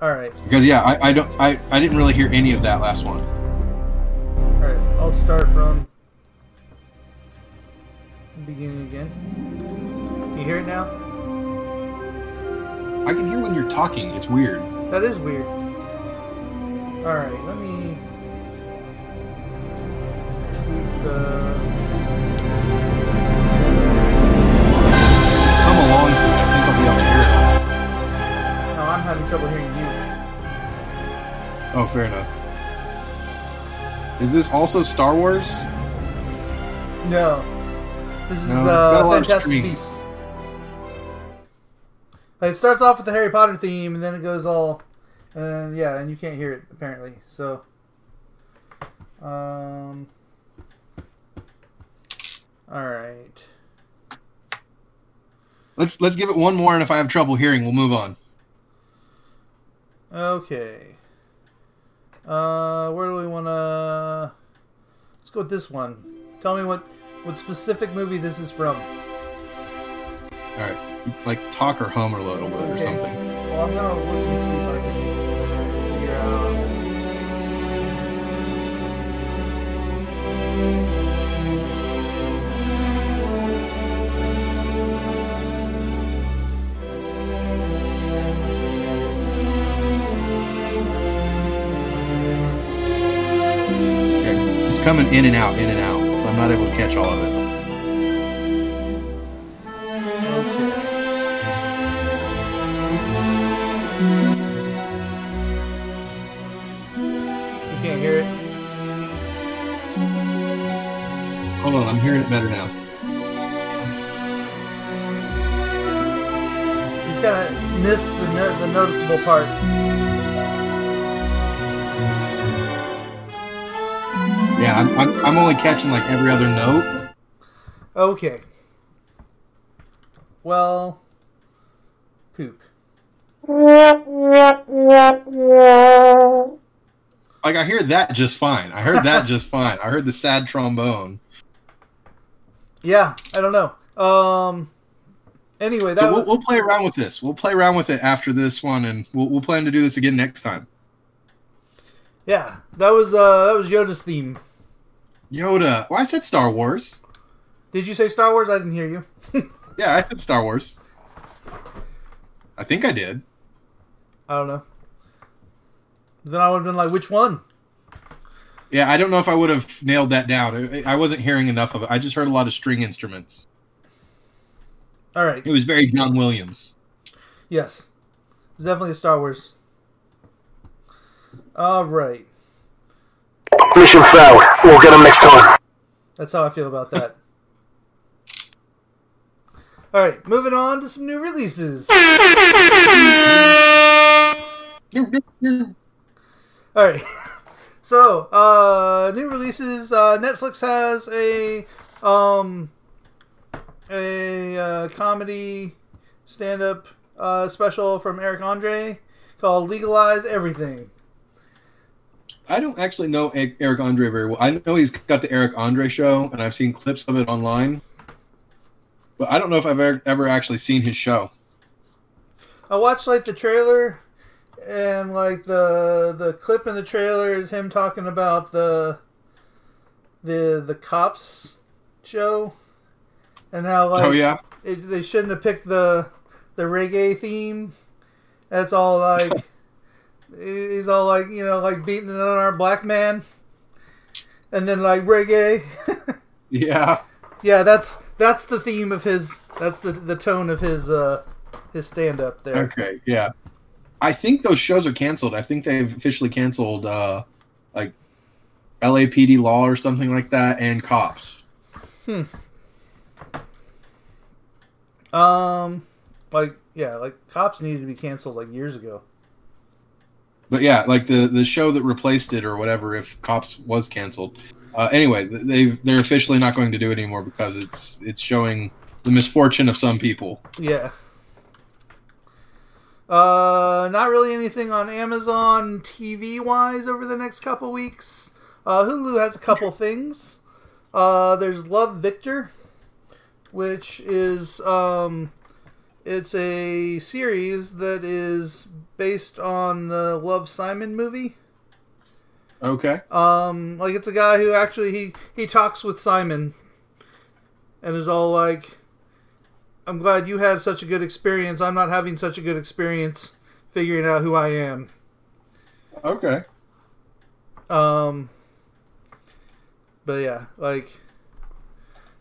S2: All right.
S1: Because yeah, I, I don't I, I didn't really hear any of that last one.
S2: All right. I'll start from beginning again. You hear it now?
S1: I can hear when you're talking. It's weird.
S2: That is weird. All right. Let me tweak the.
S1: Come along to it. I think I'll be able to hear it.
S2: No, I'm having trouble hearing you.
S1: Oh, fair enough. Is this also Star Wars?
S2: No. This is
S1: No, a
S2: uh,
S1: of
S2: Fantastic. Beasts. It starts off with the Harry Potter theme, and then it goes all, and yeah, and you can't hear it apparently. So, um, all right.
S1: Let's let's give it one more, and if I have trouble hearing, we'll move on.
S2: Okay. Uh, where do we want to? Let's go with this one. Tell me what what specific movie this is from.
S1: All right, like talk or hum or a little bit
S2: okay.
S1: or something.
S2: Well, I'm gonna look and see if I can figure out. Okay.
S1: It's coming in and out, in and out. I'm not able to catch all of it.
S2: You can't hear it.
S1: Hold on, I'm hearing it better now.
S2: You kind of missed the no- the noticeable part.
S1: Yeah, I'm, I'm, I'm only catching like every other note.
S2: Okay. Well, poop.
S1: Like I hear that just fine. I heard that *laughs* just fine. I heard the sad trombone.
S2: Yeah, I don't know. Um. Anyway, that
S1: So we'll,
S2: was,
S1: we'll play around with this. We'll play around with it after this one, and we'll, we'll plan to do this again next time.
S2: yeah, that was uh that was Yoda's theme.
S1: Yoda. Well, I said Star Wars.
S2: Did you say Star Wars? I didn't hear you. *laughs*
S1: Yeah, I said Star Wars. I think I did.
S2: I don't know. Then I would have been like, which one?
S1: Yeah, I don't know if I would have nailed that down. I- wasn't hearing enough of it. I just heard a lot of string instruments.
S2: All right.
S1: It was very John Williams.
S2: Yes. It's definitely a Star Wars. All right.
S5: Mission failed. We'll get him next time.
S2: That's how I feel about that. *laughs* All right, moving on to some new releases. *laughs* All right. *laughs* So, uh, new releases. Uh, Netflix has a um a uh, comedy stand-up uh, special from Eric Andre called "Legalize Everything."
S1: I don't actually know Eric Andre very well. I know he's got the Eric Andre show, and I've seen clips of it online. But I don't know if I've ever, ever actually seen his show.
S2: I watched like the trailer, and like the the clip in the trailer is him talking about the the the cops show, and how like
S1: oh yeah,
S2: it, they shouldn't have picked the the reggae theme. That's all like *laughs* he's all like you know like beating on our black man, and then like reggae. *laughs*
S1: yeah.
S2: yeah, that's that's the theme of his. That's the the tone of his uh his stand up there.
S1: Okay, yeah. I think those shows are canceled. I think they've officially canceled, uh, like LAPD Law or something like that, and Cops. Hmm.
S2: Um, like yeah, like cops needed to be canceled like years ago.
S1: But yeah, like the the show that replaced it or whatever, if Cops was canceled. Uh, anyway, they they're officially not going to do it anymore because it's it's showing the misfortune of some people.
S2: Yeah. Uh, not really anything on Amazon TV wise over the next couple weeks. Uh, Hulu has a couple things. Uh, there's Love Victor, which is um, it's a series that is based on the Love Simon movie.
S1: Okay.
S2: Um, like it's a guy who actually he he talks with Simon, and is all like, "I'm glad you had such a good experience. I'm not having such a good experience figuring out who I am."
S1: Okay.
S2: Um, but yeah, like,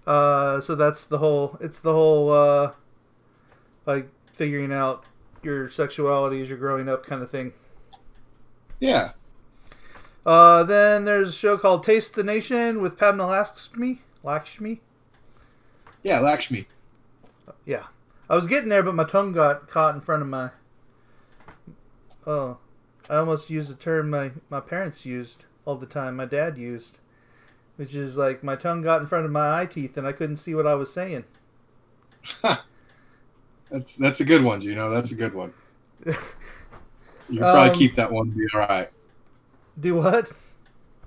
S2: uh, so that's the whole. It's the whole uh, like figuring out your sexuality as you're growing up kind of thing.
S1: Yeah.
S2: Uh, then there's a show called Taste the Nation with Padma Lakshmi. Lakshmi.
S1: Yeah, Lakshmi.
S2: Yeah, I was getting there, but my tongue got caught in front of my. Oh, I almost used a term my my parents used all the time. My dad used, which is like my tongue got in front of my eye teeth and I couldn't see what I was saying. *laughs*
S1: That's that's a good one, Gino. That's a good one. *laughs* You can probably
S2: Um,
S1: keep that one and be all right.
S2: Do what?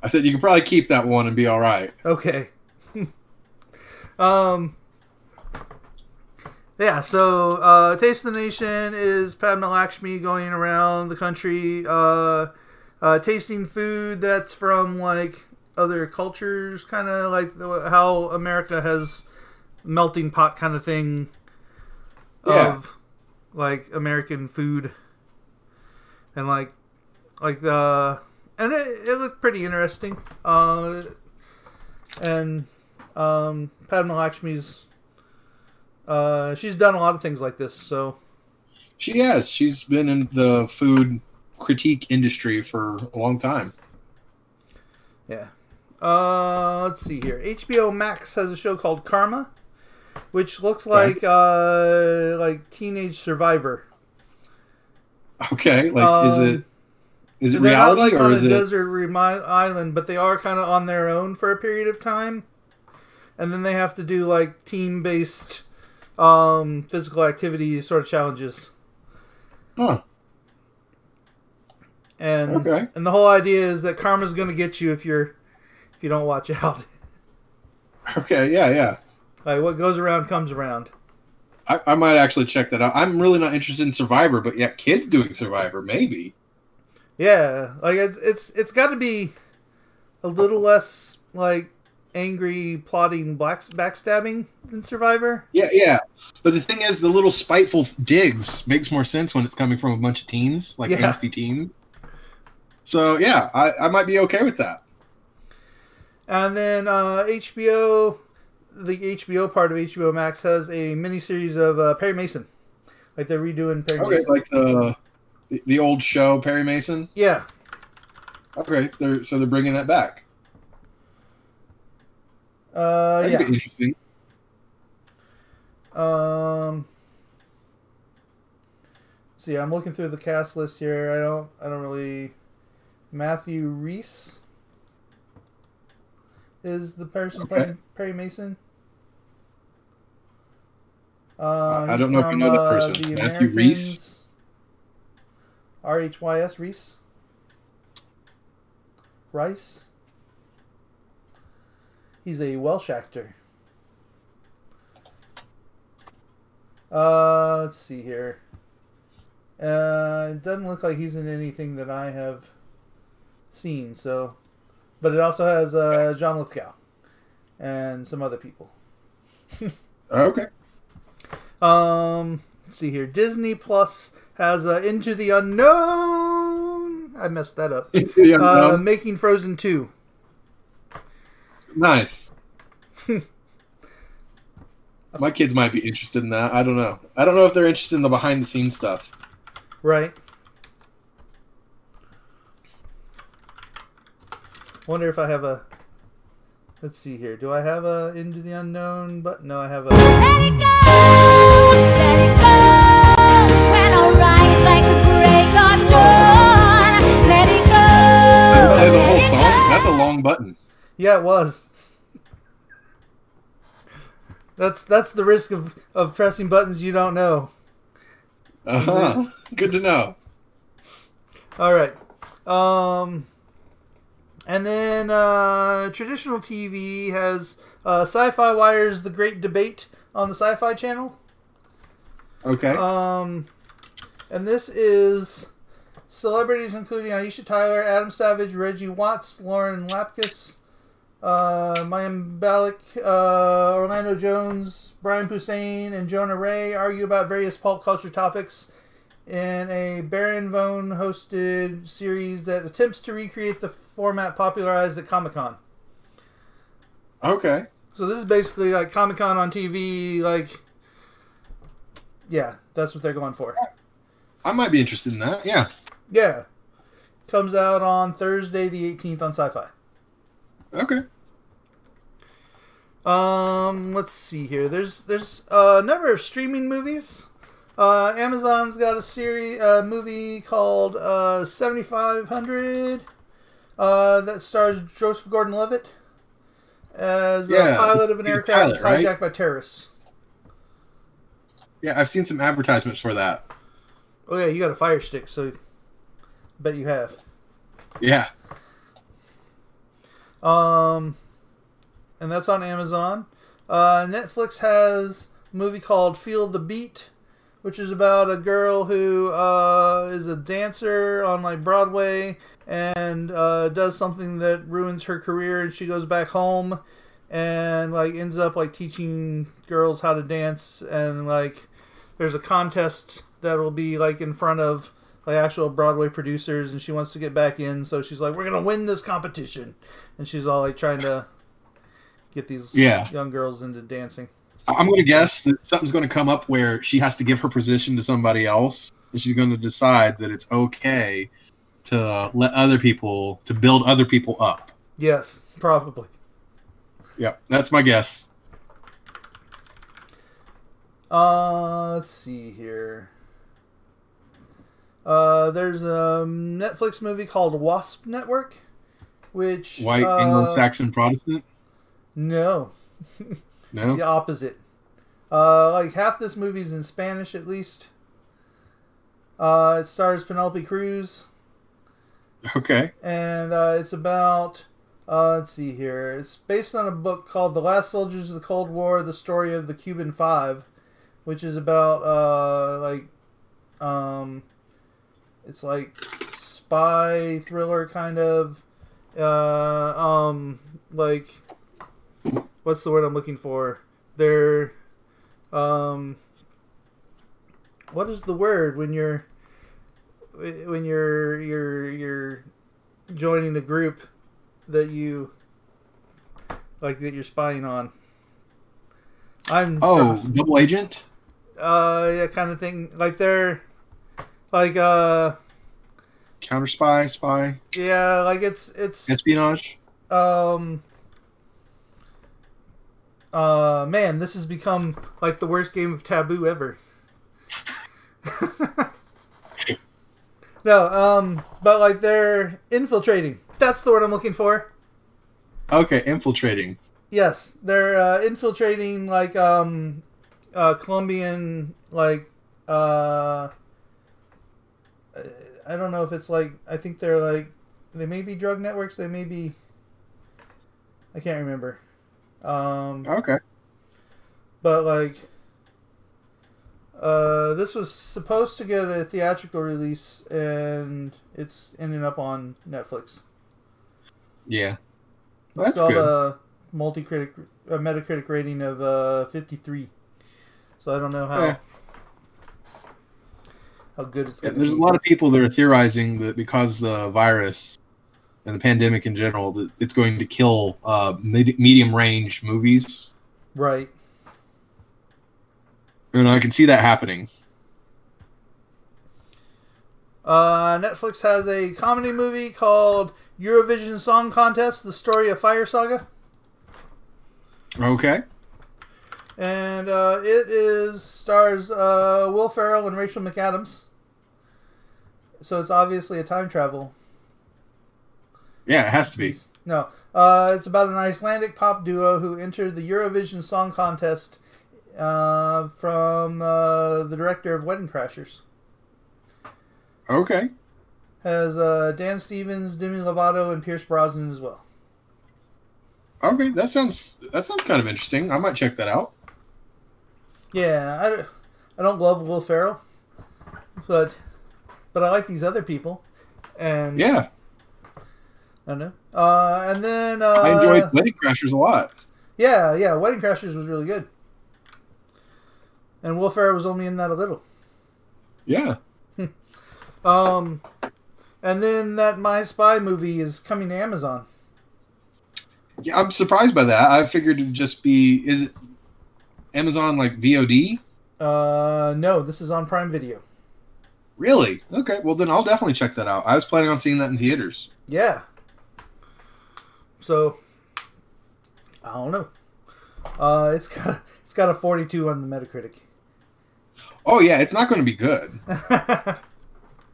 S1: I said you can probably keep that one and be all right.
S2: Okay. *laughs* um. Yeah, so uh, Taste of the Nation is Padma Lakshmi going around the country, uh, uh, tasting food that's from like other cultures, kind of like the, how America has melting pot kind of thing
S1: Yeah.
S2: of like American food, and like like the and it, it looked pretty interesting. Uh, and um, Padma Lakshmi's. Uh, she's done a lot of things like this, so
S1: She has. She's been in the food critique industry for a long time.
S2: yeah. Uh, let's see here. HBO Max has a show called Karma, which looks like uh, like Teenage Survivor.
S1: Okay, like
S2: Um,
S1: is it is it reality
S2: like
S1: or
S2: on
S1: is
S2: a
S1: it?
S2: desert remi- island, but they are kind of on their own for a period of time, and then they have to do like team-based um, physical activity sort of challenges.
S1: Huh.
S2: And
S1: Okay.
S2: and the whole idea is that karma's going to get you if you're if you don't watch out. *laughs*
S1: Okay, yeah, yeah.
S2: Like what goes around comes around.
S1: I, I might actually check that out. I'm really not interested in Survivor, but yeah, kids doing Survivor, maybe.
S2: Yeah, like it's it's it's got to be a little less like angry plotting black backstabbing than Survivor.
S1: Yeah, yeah. But the thing is, the little spiteful digs makes more sense when it's coming from a bunch of teens, like
S2: Yeah.
S1: angsty teens. So yeah, I, I might be okay with that.
S2: And then uh, HBO, the HBO part of HBO Max has a miniseries of uh, Perry Mason, like they're redoing Perry
S1: Okay,
S2: Mason.
S1: like the the old show Perry Mason.
S2: Yeah,
S1: Okay, they're so they're bringing that back.
S2: uh,
S1: That'd
S2: yeah.
S1: be interesting.
S2: Um, see, I'm looking through the cast list here. I don't, I don't really. Matthew Rhys is the person
S1: Okay.
S2: playing Perry Mason. Uh,
S1: I don't know if
S2: you
S1: know that
S2: uh,
S1: person.
S2: The
S1: Matthew
S2: Rhys? R H Y S Reese. Rice. He's a Welsh actor. Uh, let's see here. Uh, it doesn't look like he's in anything that I have seen. So, but it also has uh, John Lithgow and some other people. *laughs*
S1: Okay.
S2: Um, let's see here. Disney Plus has uh, Into the Unknown. I messed that up.
S1: The
S2: Uh, making Frozen Two.
S1: nice. *laughs* My kids might be interested in that. I don't know. I don't know if they're interested in the behind the scenes stuff.
S2: Right. Wonder if I have a. Let's see here. Do I have a Into the Unknown? But no, I have a.
S1: That's a long button.
S2: Yeah, it was. That's that's the risk of, of pressing buttons you don't know.
S1: Uh huh. Good to know.
S2: All right. Um, and then uh, traditional TV has uh, Sci-Fi Wire's The Great Debate on the Sci-Fi Channel.
S1: Okay.
S2: Um, and this is celebrities including Aisha Tyler, Adam Savage, Reggie Watts, Lauren Lapkus, uh, Mayim Bialik, uh, Orlando Jones, Brian Hussein, and Jonah Ray argue about various pulp culture topics in a Baron Vaughn hosted series that attempts to recreate the format popularized at Comic Con.
S1: okay.
S2: So this is basically like Comic Con on TV, like yeah, that's what they're going for.
S1: I might be interested in that. Yeah.
S2: Yeah. Comes out on Thursday the 18th on Sci-Fi.
S1: Okay.
S2: Um, let's see here. There's there's a number of streaming movies. Uh, Amazon's got a series uh, movie called uh, 7500 uh, that stars Joseph Gordon-Levitt as a pilot of an aircraft
S1: pilot, right?
S2: hijacked by terrorists.
S1: Yeah, I've seen some advertisements for that.
S2: Oh yeah, you got a fire stick, so bet you have.
S1: Yeah.
S2: Um, and that's on Amazon. Uh, Netflix has a movie called Feel the Beat, which is about a girl who uh, is a dancer on like Broadway and uh, does something that ruins her career, and she goes back home and like ends up like teaching girls how to dance, and like there's a contest that will be like in front of like actual Broadway producers, and she wants to get back in, so she's like, "We're gonna win this competition," and she's all like trying to get these
S1: Yeah.
S2: young girls into dancing.
S1: I'm going to guess that something's going to come up where she has to give her position to somebody else, and she's going to decide that it's okay to let other people to build other people up.
S2: Yes, probably.
S1: Yep, that's my guess.
S2: Uh, let's see here. Uh, there's a Netflix movie called Wasp Network, which
S1: White
S2: uh,
S1: Anglo-Saxon Protestant.
S2: No, *laughs*
S1: No.
S2: the opposite. Uh, like half this movie's in Spanish at least. Uh, it stars Penelope Cruz,
S1: Okay.
S2: and uh, it's about. Uh, let's see here. It's based on a book called "The Last Soldiers of the Cold War: The Story of the Cuban Five, which is about uh, like, um, it's like spy thriller kind of, uh, um, like, what's the word I'm looking for? They're, um, what is the word when you're when you're you're you're joining a group that you like that you're spying on. I'm
S1: Oh, double agent.
S2: uh yeah kind of thing like they're like uh
S1: Counter spy, spy,
S2: yeah like it's it's
S1: espionage.
S2: um uh man this has become like the worst game of taboo ever *laughs* no um but like they're infiltrating that's the word i'm looking for
S1: Okay, infiltrating.
S2: yes they're uh, infiltrating like um uh colombian like uh i don't know if it's like i think they're like they may be drug networks they may be i can't remember um
S1: Okay.
S2: but like uh this was supposed to get a theatrical release and it's ending up on netflix
S1: Yeah.
S2: it's
S1: That's
S2: got
S1: good.
S2: a multi-critic a metacritic rating of uh 53 so i don't know how
S1: Yeah.
S2: How good it's gonna
S1: there's a lot of people that are theorizing that because the virus and the pandemic in general, that it's going to kill uh, mid- medium range movies.
S2: right
S1: And I can see that happening.
S2: uh netflix has a comedy movie called eurovision song contest the story of fire saga
S1: Okay.
S2: And uh, it is stars uh, Will Ferrell and Rachel McAdams. So it's obviously a time travel.
S1: Yeah, it has to be.
S2: No, uh, it's about an Icelandic pop duo who entered the Eurovision Song Contest uh, from uh, the director of Wedding Crashers.
S1: Okay.
S2: Has uh, Dan Stevens, Demi Lovato, and Pierce Brosnan as well.
S1: Okay, that sounds that sounds kind of interesting. I might check that out.
S2: Yeah, I, don't- I don't love Will Ferrell, but but I like these other people, and
S1: Yeah,
S2: I don't know. Uh, and then uh,
S1: I enjoyed Wedding Crashers a lot.
S2: Yeah, yeah, Wedding Crashers was really good, and Will Ferrell was only in that a little.
S1: Yeah.
S2: Um, and then that My Spy movie is coming to Amazon.
S1: Yeah, I'm surprised by that. I figured it'd just be is it Amazon like VOD?
S2: Uh, no, this is on Prime Video.
S1: Really? Okay. Well, then I'll definitely check that out. I was planning on seeing that in theaters.
S2: Yeah. So, I don't know. Uh, it's got it's got a 42 on the Metacritic.
S1: Oh yeah, it's not going to be good. *laughs*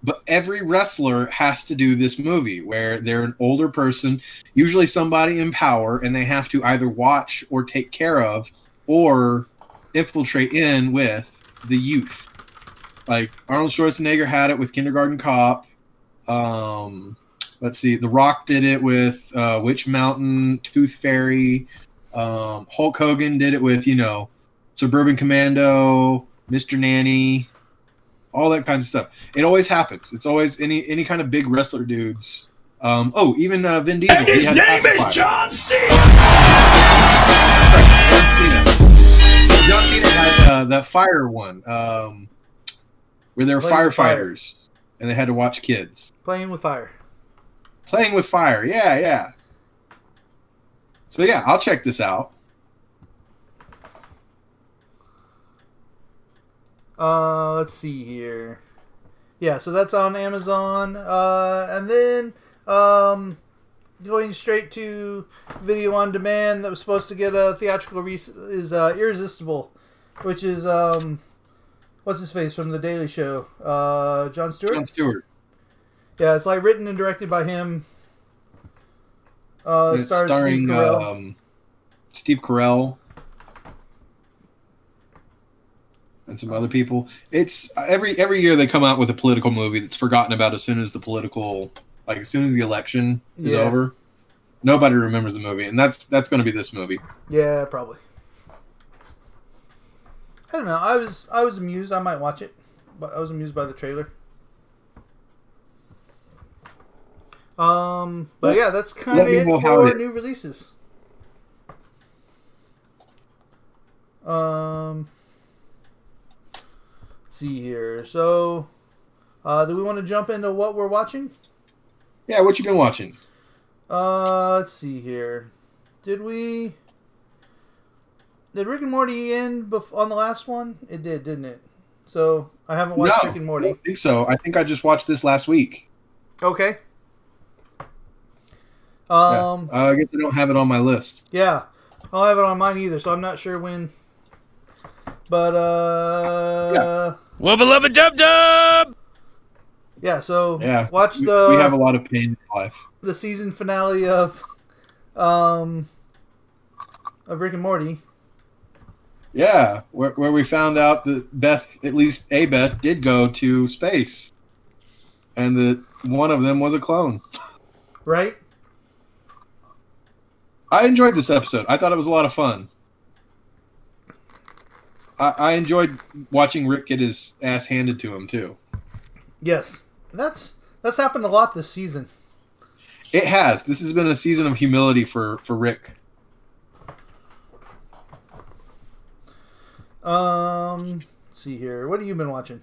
S1: But every wrestler has to do this movie where they're an older person, usually somebody in power, and they have to either watch or take care of or infiltrate in with the youth. Like Arnold Schwarzenegger had it with Kindergarten Cop. Um, let's see, The Rock did it with uh, Witch Mountain, Tooth Fairy. Um, Hulk Hogan did it with, you know, Suburban Commando, Mr. Nanny, all that kind of stuff. It always happens. It's always any any kind of big wrestler dudes. Um, oh, even uh, Vin Diesel. he had pacifier.
S4: John Cena!
S1: John Cena had uh, that fire one, um, where they were
S2: Playing fire.
S1: firefighters and they had to watch kids
S2: Playing with fire.
S1: playing with fire. Yeah, yeah. So yeah, I'll check this out.
S2: Uh, let's see here. Yeah, so that's on Amazon. Uh, and then um, going straight to video on demand that was supposed to get a theatrical release is uh, Irresistible, which is um, what's his face from The Daily Show, uh, Jon Stewart.
S1: Jon Stewart.
S2: Yeah, it's like written and directed by him. Uh,
S1: starring
S2: Steve Carell.
S1: um, Steve Carell and some other people. It's every every year they come out with a political movie that's forgotten about as soon as the political, like as soon as the election is
S2: Yeah.
S1: over. Nobody remembers the movie, and that's that's going to be this movie.
S2: Yeah, probably. I don't know. I was I was amused. I might watch it, but I was amused by the trailer. Um, but yeah, that's kind of it for
S1: it
S2: new releases. Um, let's see here. So, uh, do we want to jump into what we're watching?
S1: Yeah, what you been watching?
S2: Uh, let's see here. Did we? Did Rick and Morty end bef- on the last one? It did, didn't it? So I haven't watched
S1: no,
S2: Rick and Morty.
S1: I don't think so. I think I just watched this last week.
S2: Okay.
S1: Yeah.
S2: Um.
S1: Uh, I guess I don't have it on my list.
S2: Yeah. I don't have it on mine either, so I'm not sure when. But uh.
S4: Wubba lubba dub dub!
S2: Yeah. so
S1: Yeah,
S2: watch
S1: we,
S2: the
S1: we have a lot of pain in life.
S2: the season finale of um of Rick and Morty.
S1: Yeah, where, where we found out that Beth, at least a Beth, did go to space, and that one of them was a clone.
S2: Right?
S1: I enjoyed this episode. I thought it was a lot of fun. I, I enjoyed watching Rick get his ass handed to him too.
S2: Yes. That's that's happened a lot this season.
S1: It has. This has been a season of humility for for Rick.
S2: Um, let's see here. What have you been watching?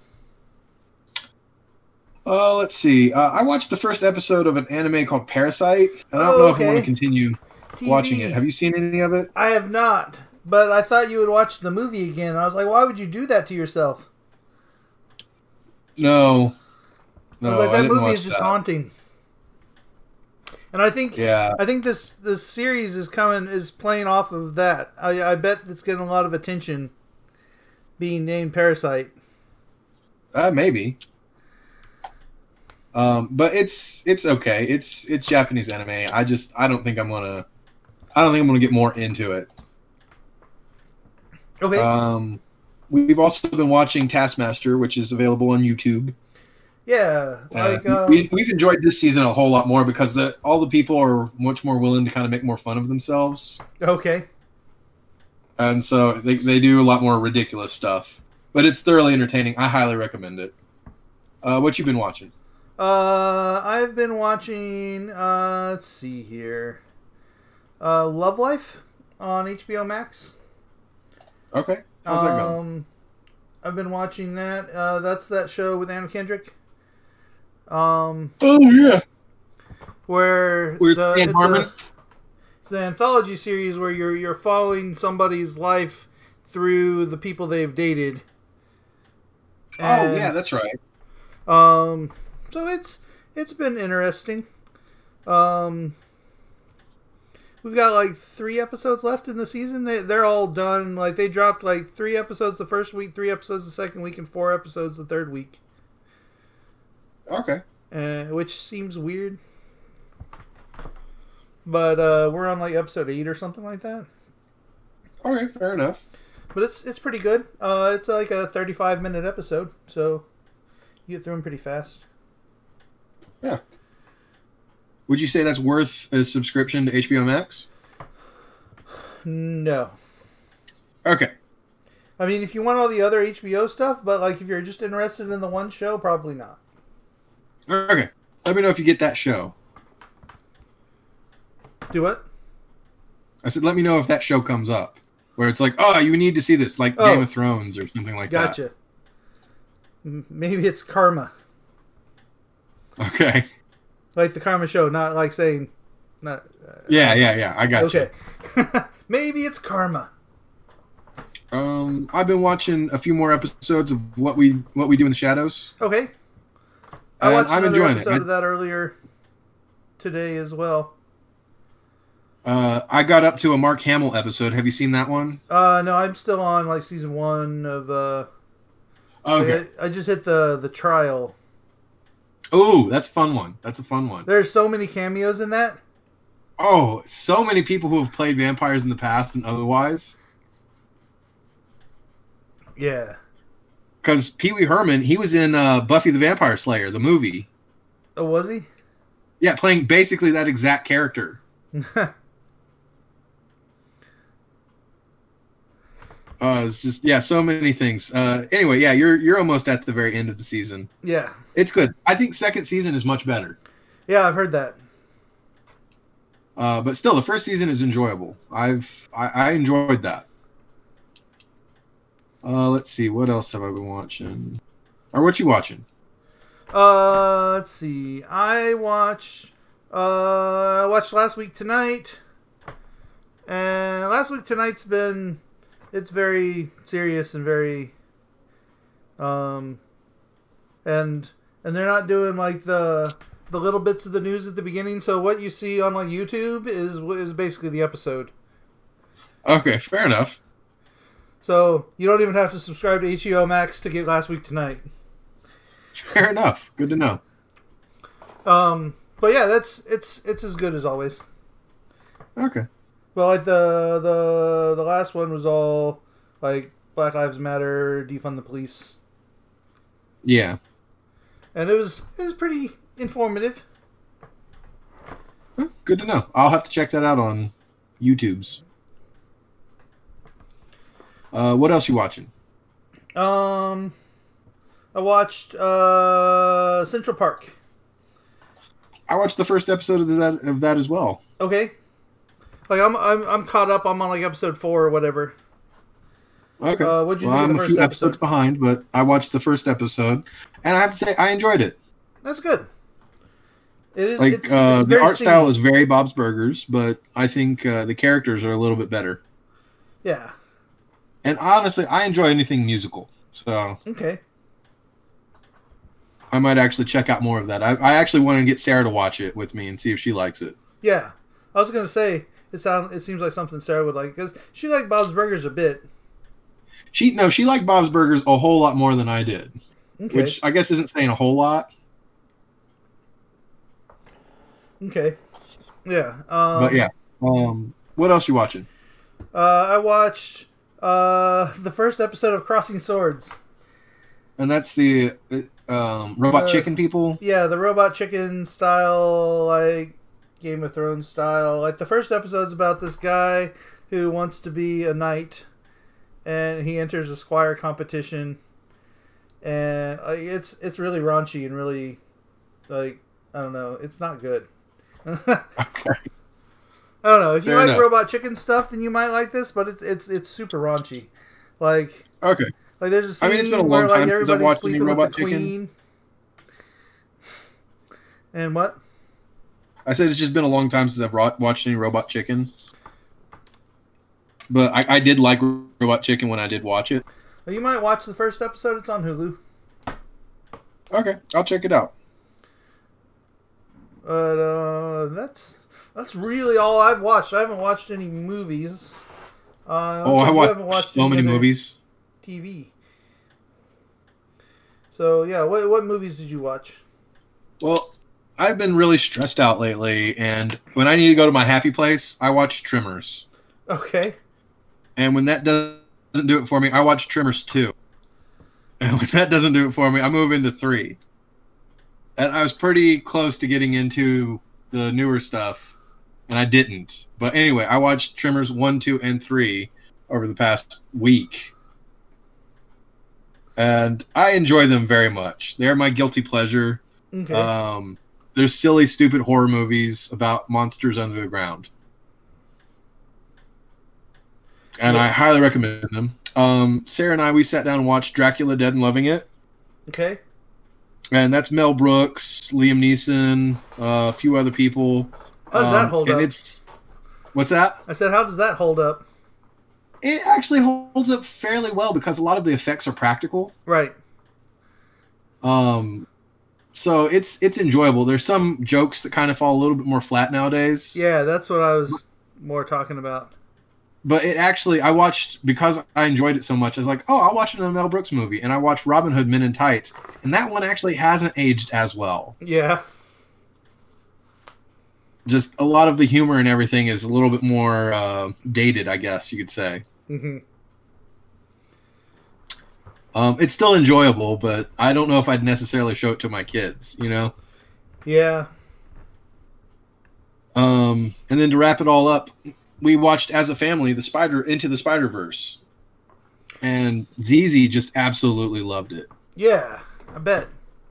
S1: Oh, let's see. Uh, I watched the first episode of an anime called Parasyte, and I don't
S2: Oh,
S1: know if I want to continue
S2: TV.
S1: watching it. Have you seen any of it?
S2: I have not, but I thought you would watch the movie again. I was like, why would you do that to yourself?
S1: No. No,
S2: I was like, that movie is just
S1: that.
S2: haunting. And I think,
S1: Yeah.
S2: I think this this series is coming is playing off of that. I, I bet it's getting a lot of attention. Being named Parasyte.
S1: Uh, maybe. Um, but it's it's okay. It's it's Japanese anime. I just I don't think I'm gonna I don't think I'm gonna get more into it.
S2: Okay.
S1: Um, we've also been watching Taskmaster, which is available on YouTube.
S2: Yeah.
S1: Uh,
S2: Like, um,
S1: we, we've enjoyed this season a whole lot more because the all the people are much more willing to kind of make more fun of themselves,
S2: okay.
S1: and so they they do a lot more ridiculous stuff. But it's thoroughly entertaining. I highly recommend it. Uh, what you been watching?
S2: Uh, I've been watching. Uh, let's see here. Uh, Love Life on HBO Max.
S1: Okay, how's that going?
S2: Um, I've been watching that. Uh, that's that show with Anna Kendrick. Um,
S1: Oh yeah,
S2: where
S1: Where's
S2: the, it's, a, it's an anthology series where you're you're following somebody's life through the people they've dated.
S1: Oh yeah, that's right.
S2: Um, so it's it's been interesting. Um, we've got like three episodes left in the season. They they're all done. Like they dropped like three episodes the first week, three episodes the second week, and four episodes the third week.
S1: Okay.
S2: Uh, which seems weird. But uh, we're on like episode eight or something like that.
S1: Okay, fair enough.
S2: But it's it's pretty good. Uh, it's like a thirty-five minute episode, so you get through them pretty fast. Yeah.
S1: Would you say that's worth a subscription to HBO Max?
S2: No.
S1: Okay.
S2: I mean, if you want all the other HBO stuff, but like if you're just interested in the one show, probably not.
S1: Okay. Let me know if you get that show.
S2: Do what?
S1: I said, let me know if that show comes up, where it's like, oh, you need to see this, like
S2: Oh.
S1: Game of Thrones or something like
S2: that. Gotcha. Maybe it's karma.
S1: Okay.
S2: like the karma show, not like saying Not. Uh,
S1: Yeah, yeah, yeah. I got you.
S2: okay. *laughs* Maybe it's karma.
S1: Um, I've been watching a few more episodes of what we what we do in the shadows.
S2: Okay. I watched
S1: I'm
S2: another
S1: enjoying it.
S2: episode
S1: I-
S2: of that earlier today as well.
S1: Uh, I got up to a Mark Hamill episode. Have you seen that one?
S2: Uh, no, I'm still on like season one of. Uh,
S1: Okay.
S2: I, I just hit the the trial.
S1: Oh, that's a fun one. That's a fun one.
S2: There's so many cameos in that.
S1: Oh, so many people who have played vampires in the past and otherwise.
S2: Yeah.
S1: Because Pee Wee Herman, he was in uh, Buffy the Vampire Slayer, the movie.
S2: Oh, was he?
S1: Yeah, playing basically that exact character. *laughs* Uh, it's just yeah, so many things. Uh, anyway, yeah, you're you're almost at the very end of the season.
S2: yeah.
S1: It's good. I think second season is much better.
S2: Yeah, I've heard that.
S1: Uh, but still, the first season is enjoyable. I've I, I enjoyed that. Uh, let's see, what else have I been watching? Or what you watching?
S2: Uh, let's see. I watch. Uh, I watched last week tonight, and last week tonight's been. It's very serious and very. Um. And and they're not doing like the the little bits of the news at the beginning. So what you see on like YouTube is is basically the episode.
S1: Okay, fair enough.
S2: So you don't even have to subscribe to HBO Max to get last week tonight.
S1: Fair enough. Good to know.
S2: Um, but yeah, that's it's it's as good as always.
S1: Okay.
S2: Well, like the the the last one was all like Black Lives Matter, defund the police,
S1: Yeah.
S2: and it was it was pretty informative.
S1: Good to know. I'll have to check that out on YouTube's. Uh, what else you watching?
S2: Um, I watched uh Central Park.
S1: I watched the first episode of that of that as well.
S2: Okay, like I'm I'm I'm caught up. I'm on like episode four or whatever.
S1: Okay.
S2: Uh, what'd you
S1: well,
S2: think
S1: I'm
S2: the
S1: a few episodes behind, but I watched the first episode, and I have to say I enjoyed it.
S2: That's good. It is
S1: Like
S2: it's,
S1: uh,
S2: it's
S1: the art style is very Bob's Burgers, but I think uh, the characters are a little bit better.
S2: yeah
S1: And honestly, I enjoy anything musical, so
S2: okay.
S1: I might actually check out more of that. I, I actually want to get Sarah to watch it with me and see if she likes it.
S2: Yeah, I was gonna say it sound it seems like something Sarah would like because she liked Bob's Burgers a bit.
S1: She no, she liked Bob's Burgers a whole lot more than I did,
S2: Okay.
S1: which I guess isn't saying a whole lot.
S2: Okay. Yeah. Um,
S1: But yeah, um, what else you watching?
S2: Uh, I watched uh, the first episode of Crossing Swords.
S1: And that's the uh, um, robot
S2: Uh,
S1: chicken people.
S2: Yeah, the robot chicken style, like Game of Thrones style. Like the first episode's about this guy who wants to be a knight, and he enters a squire competition, and like, it's it's really raunchy and really like I don't know, it's not good. *laughs*
S1: Okay.
S2: I don't know. If you
S1: Fair
S2: like
S1: enough.
S2: robot chicken stuff, then you might like this, but it's it's it's super raunchy. Like
S1: Okay.
S2: like there's a scene
S1: I mean, it's been a
S2: where
S1: long
S2: like
S1: time since I've
S2: everybody's
S1: watched any
S2: sleeping with
S1: Robot
S2: the
S1: Chicken.
S2: queen. And what?
S1: I said it's just been a long time since I've ro- watched any Robot Chicken. But I, I did like Robot Chicken when I did watch it.
S2: Well, you might watch the first episode. It's on Hulu.
S1: Okay, I'll check it out.
S2: But uh, that's that's really all I've watched. I haven't watched any movies. Uh,
S1: Oh, I watched,
S2: haven't
S1: so many movies.
S2: TV. So yeah, what what movies did you watch?
S1: Well, I've been really stressed out lately, and when I need to go to my happy place, I watch Tremors.
S2: Okay.
S1: And when that doesn't do it for me, I watch Tremors 2. And when that doesn't do it for me, I move into 3. And I was pretty close to getting into the newer stuff, and I didn't. But anyway, I watched Tremors 1, 2, and 3 over the past week. And I enjoy them very much. They're my guilty pleasure.
S2: Okay.
S1: Um, they're silly, stupid horror movies about monsters under the ground, and I highly recommend them. Um, Sarah and I we sat down and watched Dracula Dead and Loving It,
S2: okay.
S1: and that's Mel Brooks, Liam Neeson, uh, a few other people.
S2: How does that
S1: Um,
S2: hold
S1: and
S2: up?
S1: It's what's that?
S2: I said, how does that hold up?
S1: It actually holds up fairly well because a lot of the effects are practical.
S2: Right.
S1: Um, so it's it's enjoyable. There's some jokes that kind of fall a little bit more flat nowadays.
S2: Yeah, that's what I was more talking about.
S1: But it actually, I watched because I enjoyed it so much. I was like, oh, I'll watch another Mel Brooks movie, and I watched Robin Hood Men in Tights, and that one actually hasn't aged as well.
S2: Yeah.
S1: Just a lot of the humor and everything is a little bit more uh, dated, I guess you could say.
S2: hmm
S1: Um, it's still enjoyable, but I don't know if I'd necessarily show it to my kids. You know.
S2: Yeah.
S1: Um, and then to wrap it all up, we watched as a family the Spider into the Spider Verse, and Zizi just absolutely loved it.
S2: Yeah. I bet.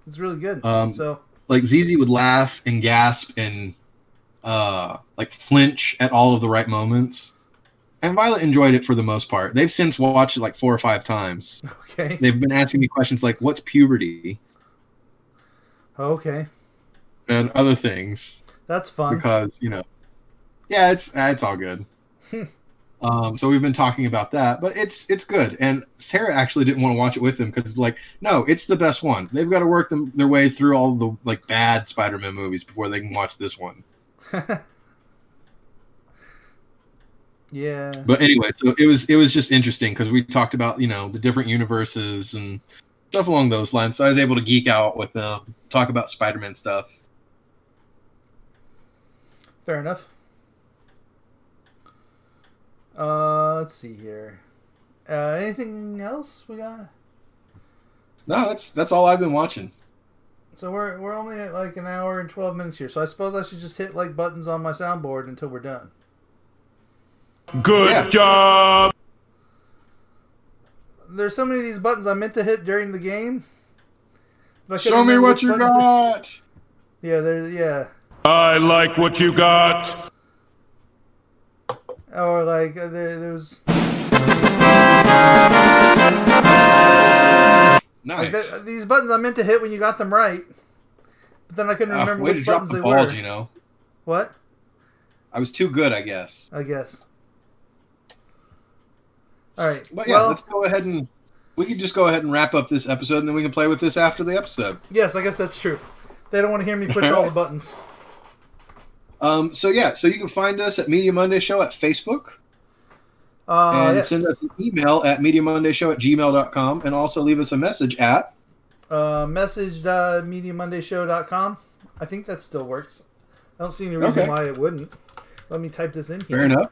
S2: It's really good.
S1: Um,
S2: so,
S1: Like Zizi would laugh and gasp and uh, like flinch at all of the right moments. And Violet enjoyed it for the most part. They've since watched it like four or five times.
S2: okay.
S1: They've been asking me questions like, "What's puberty?"
S2: Okay.
S1: and other things.
S2: That's fun.
S1: because you know, yeah, it's uh, it's all good. um, so we've been talking about that, but it's it's good. And Sarah actually didn't want to watch it with them because like, no, it's the best one. They've got to work them their way through all the like bad Spider-Man movies before they can watch this one. *laughs*
S2: yeah.
S1: But anyway, so it was it was just interesting because we talked about you know the different universes and stuff along those lines. So I was able to geek out with them, talk about Spider-Man stuff.
S2: Fair enough. Uh, let's see here. Uh, anything else we got?
S1: No, that's that's all I've been watching.
S2: So we're we're only at like an hour and twelve minutes here. So I suppose I should just hit like buttons on my soundboard until we're done.
S4: Good
S1: Yeah.
S4: job.
S2: There's so many of these buttons I meant to hit during the game. but
S1: Show me what you
S2: buttons to-
S1: got.
S2: Yeah, there. Yeah.
S4: I like what you got.
S2: Or like uh, there, there's
S1: Nice.
S2: like th- these buttons I meant to hit when you got them right, but then I couldn't
S1: Ah,
S2: remember
S1: way to
S2: which
S1: drop
S2: buttons
S1: the
S2: they
S1: ball,
S2: were.
S1: Gino.
S2: What?
S1: I was too good, I guess.
S2: I guess. All right.
S1: But yeah,
S2: well,
S1: let's go ahead and we can just go ahead and wrap up this episode, and then we can play with this after the episode.
S2: yes, I guess that's true. They don't want to hear me push all the *laughs* buttons.
S1: Um, so yeah, so you can find us at Media Monday Show at Facebook,
S2: Uh,
S1: and
S2: yes.
S1: send us an email at MediaMondayShow at gmail.com, and also leave us a message at
S2: uh, message.mediamondayshow.com. I think that still works. I don't see any reason
S1: Okay.
S2: why it wouldn't. Let me type this in here.
S1: Fair enough.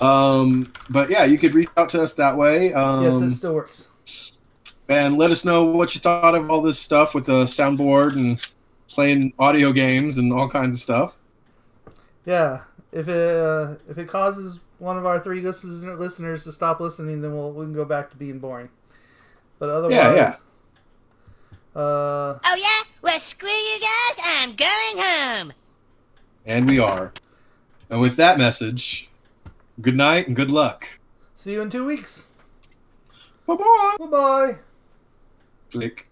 S1: Um, but yeah, you could reach out to us that way. Um,
S2: Yes, it still works.
S1: and let us know what you thought of all this stuff with the soundboard and playing audio games and all kinds of stuff.
S2: Yeah. If it uh, if it causes one of our three listeners listeners to stop listening, then we'll we can go back to being boring. But otherwise,
S1: yeah.
S2: Uh,
S3: Oh yeah? Well, screw you guys. I'm going home.
S1: And we are. And with that message, good night and good luck.
S2: see you in two weeks.
S1: Bye bye.
S2: Bye bye.
S1: Click.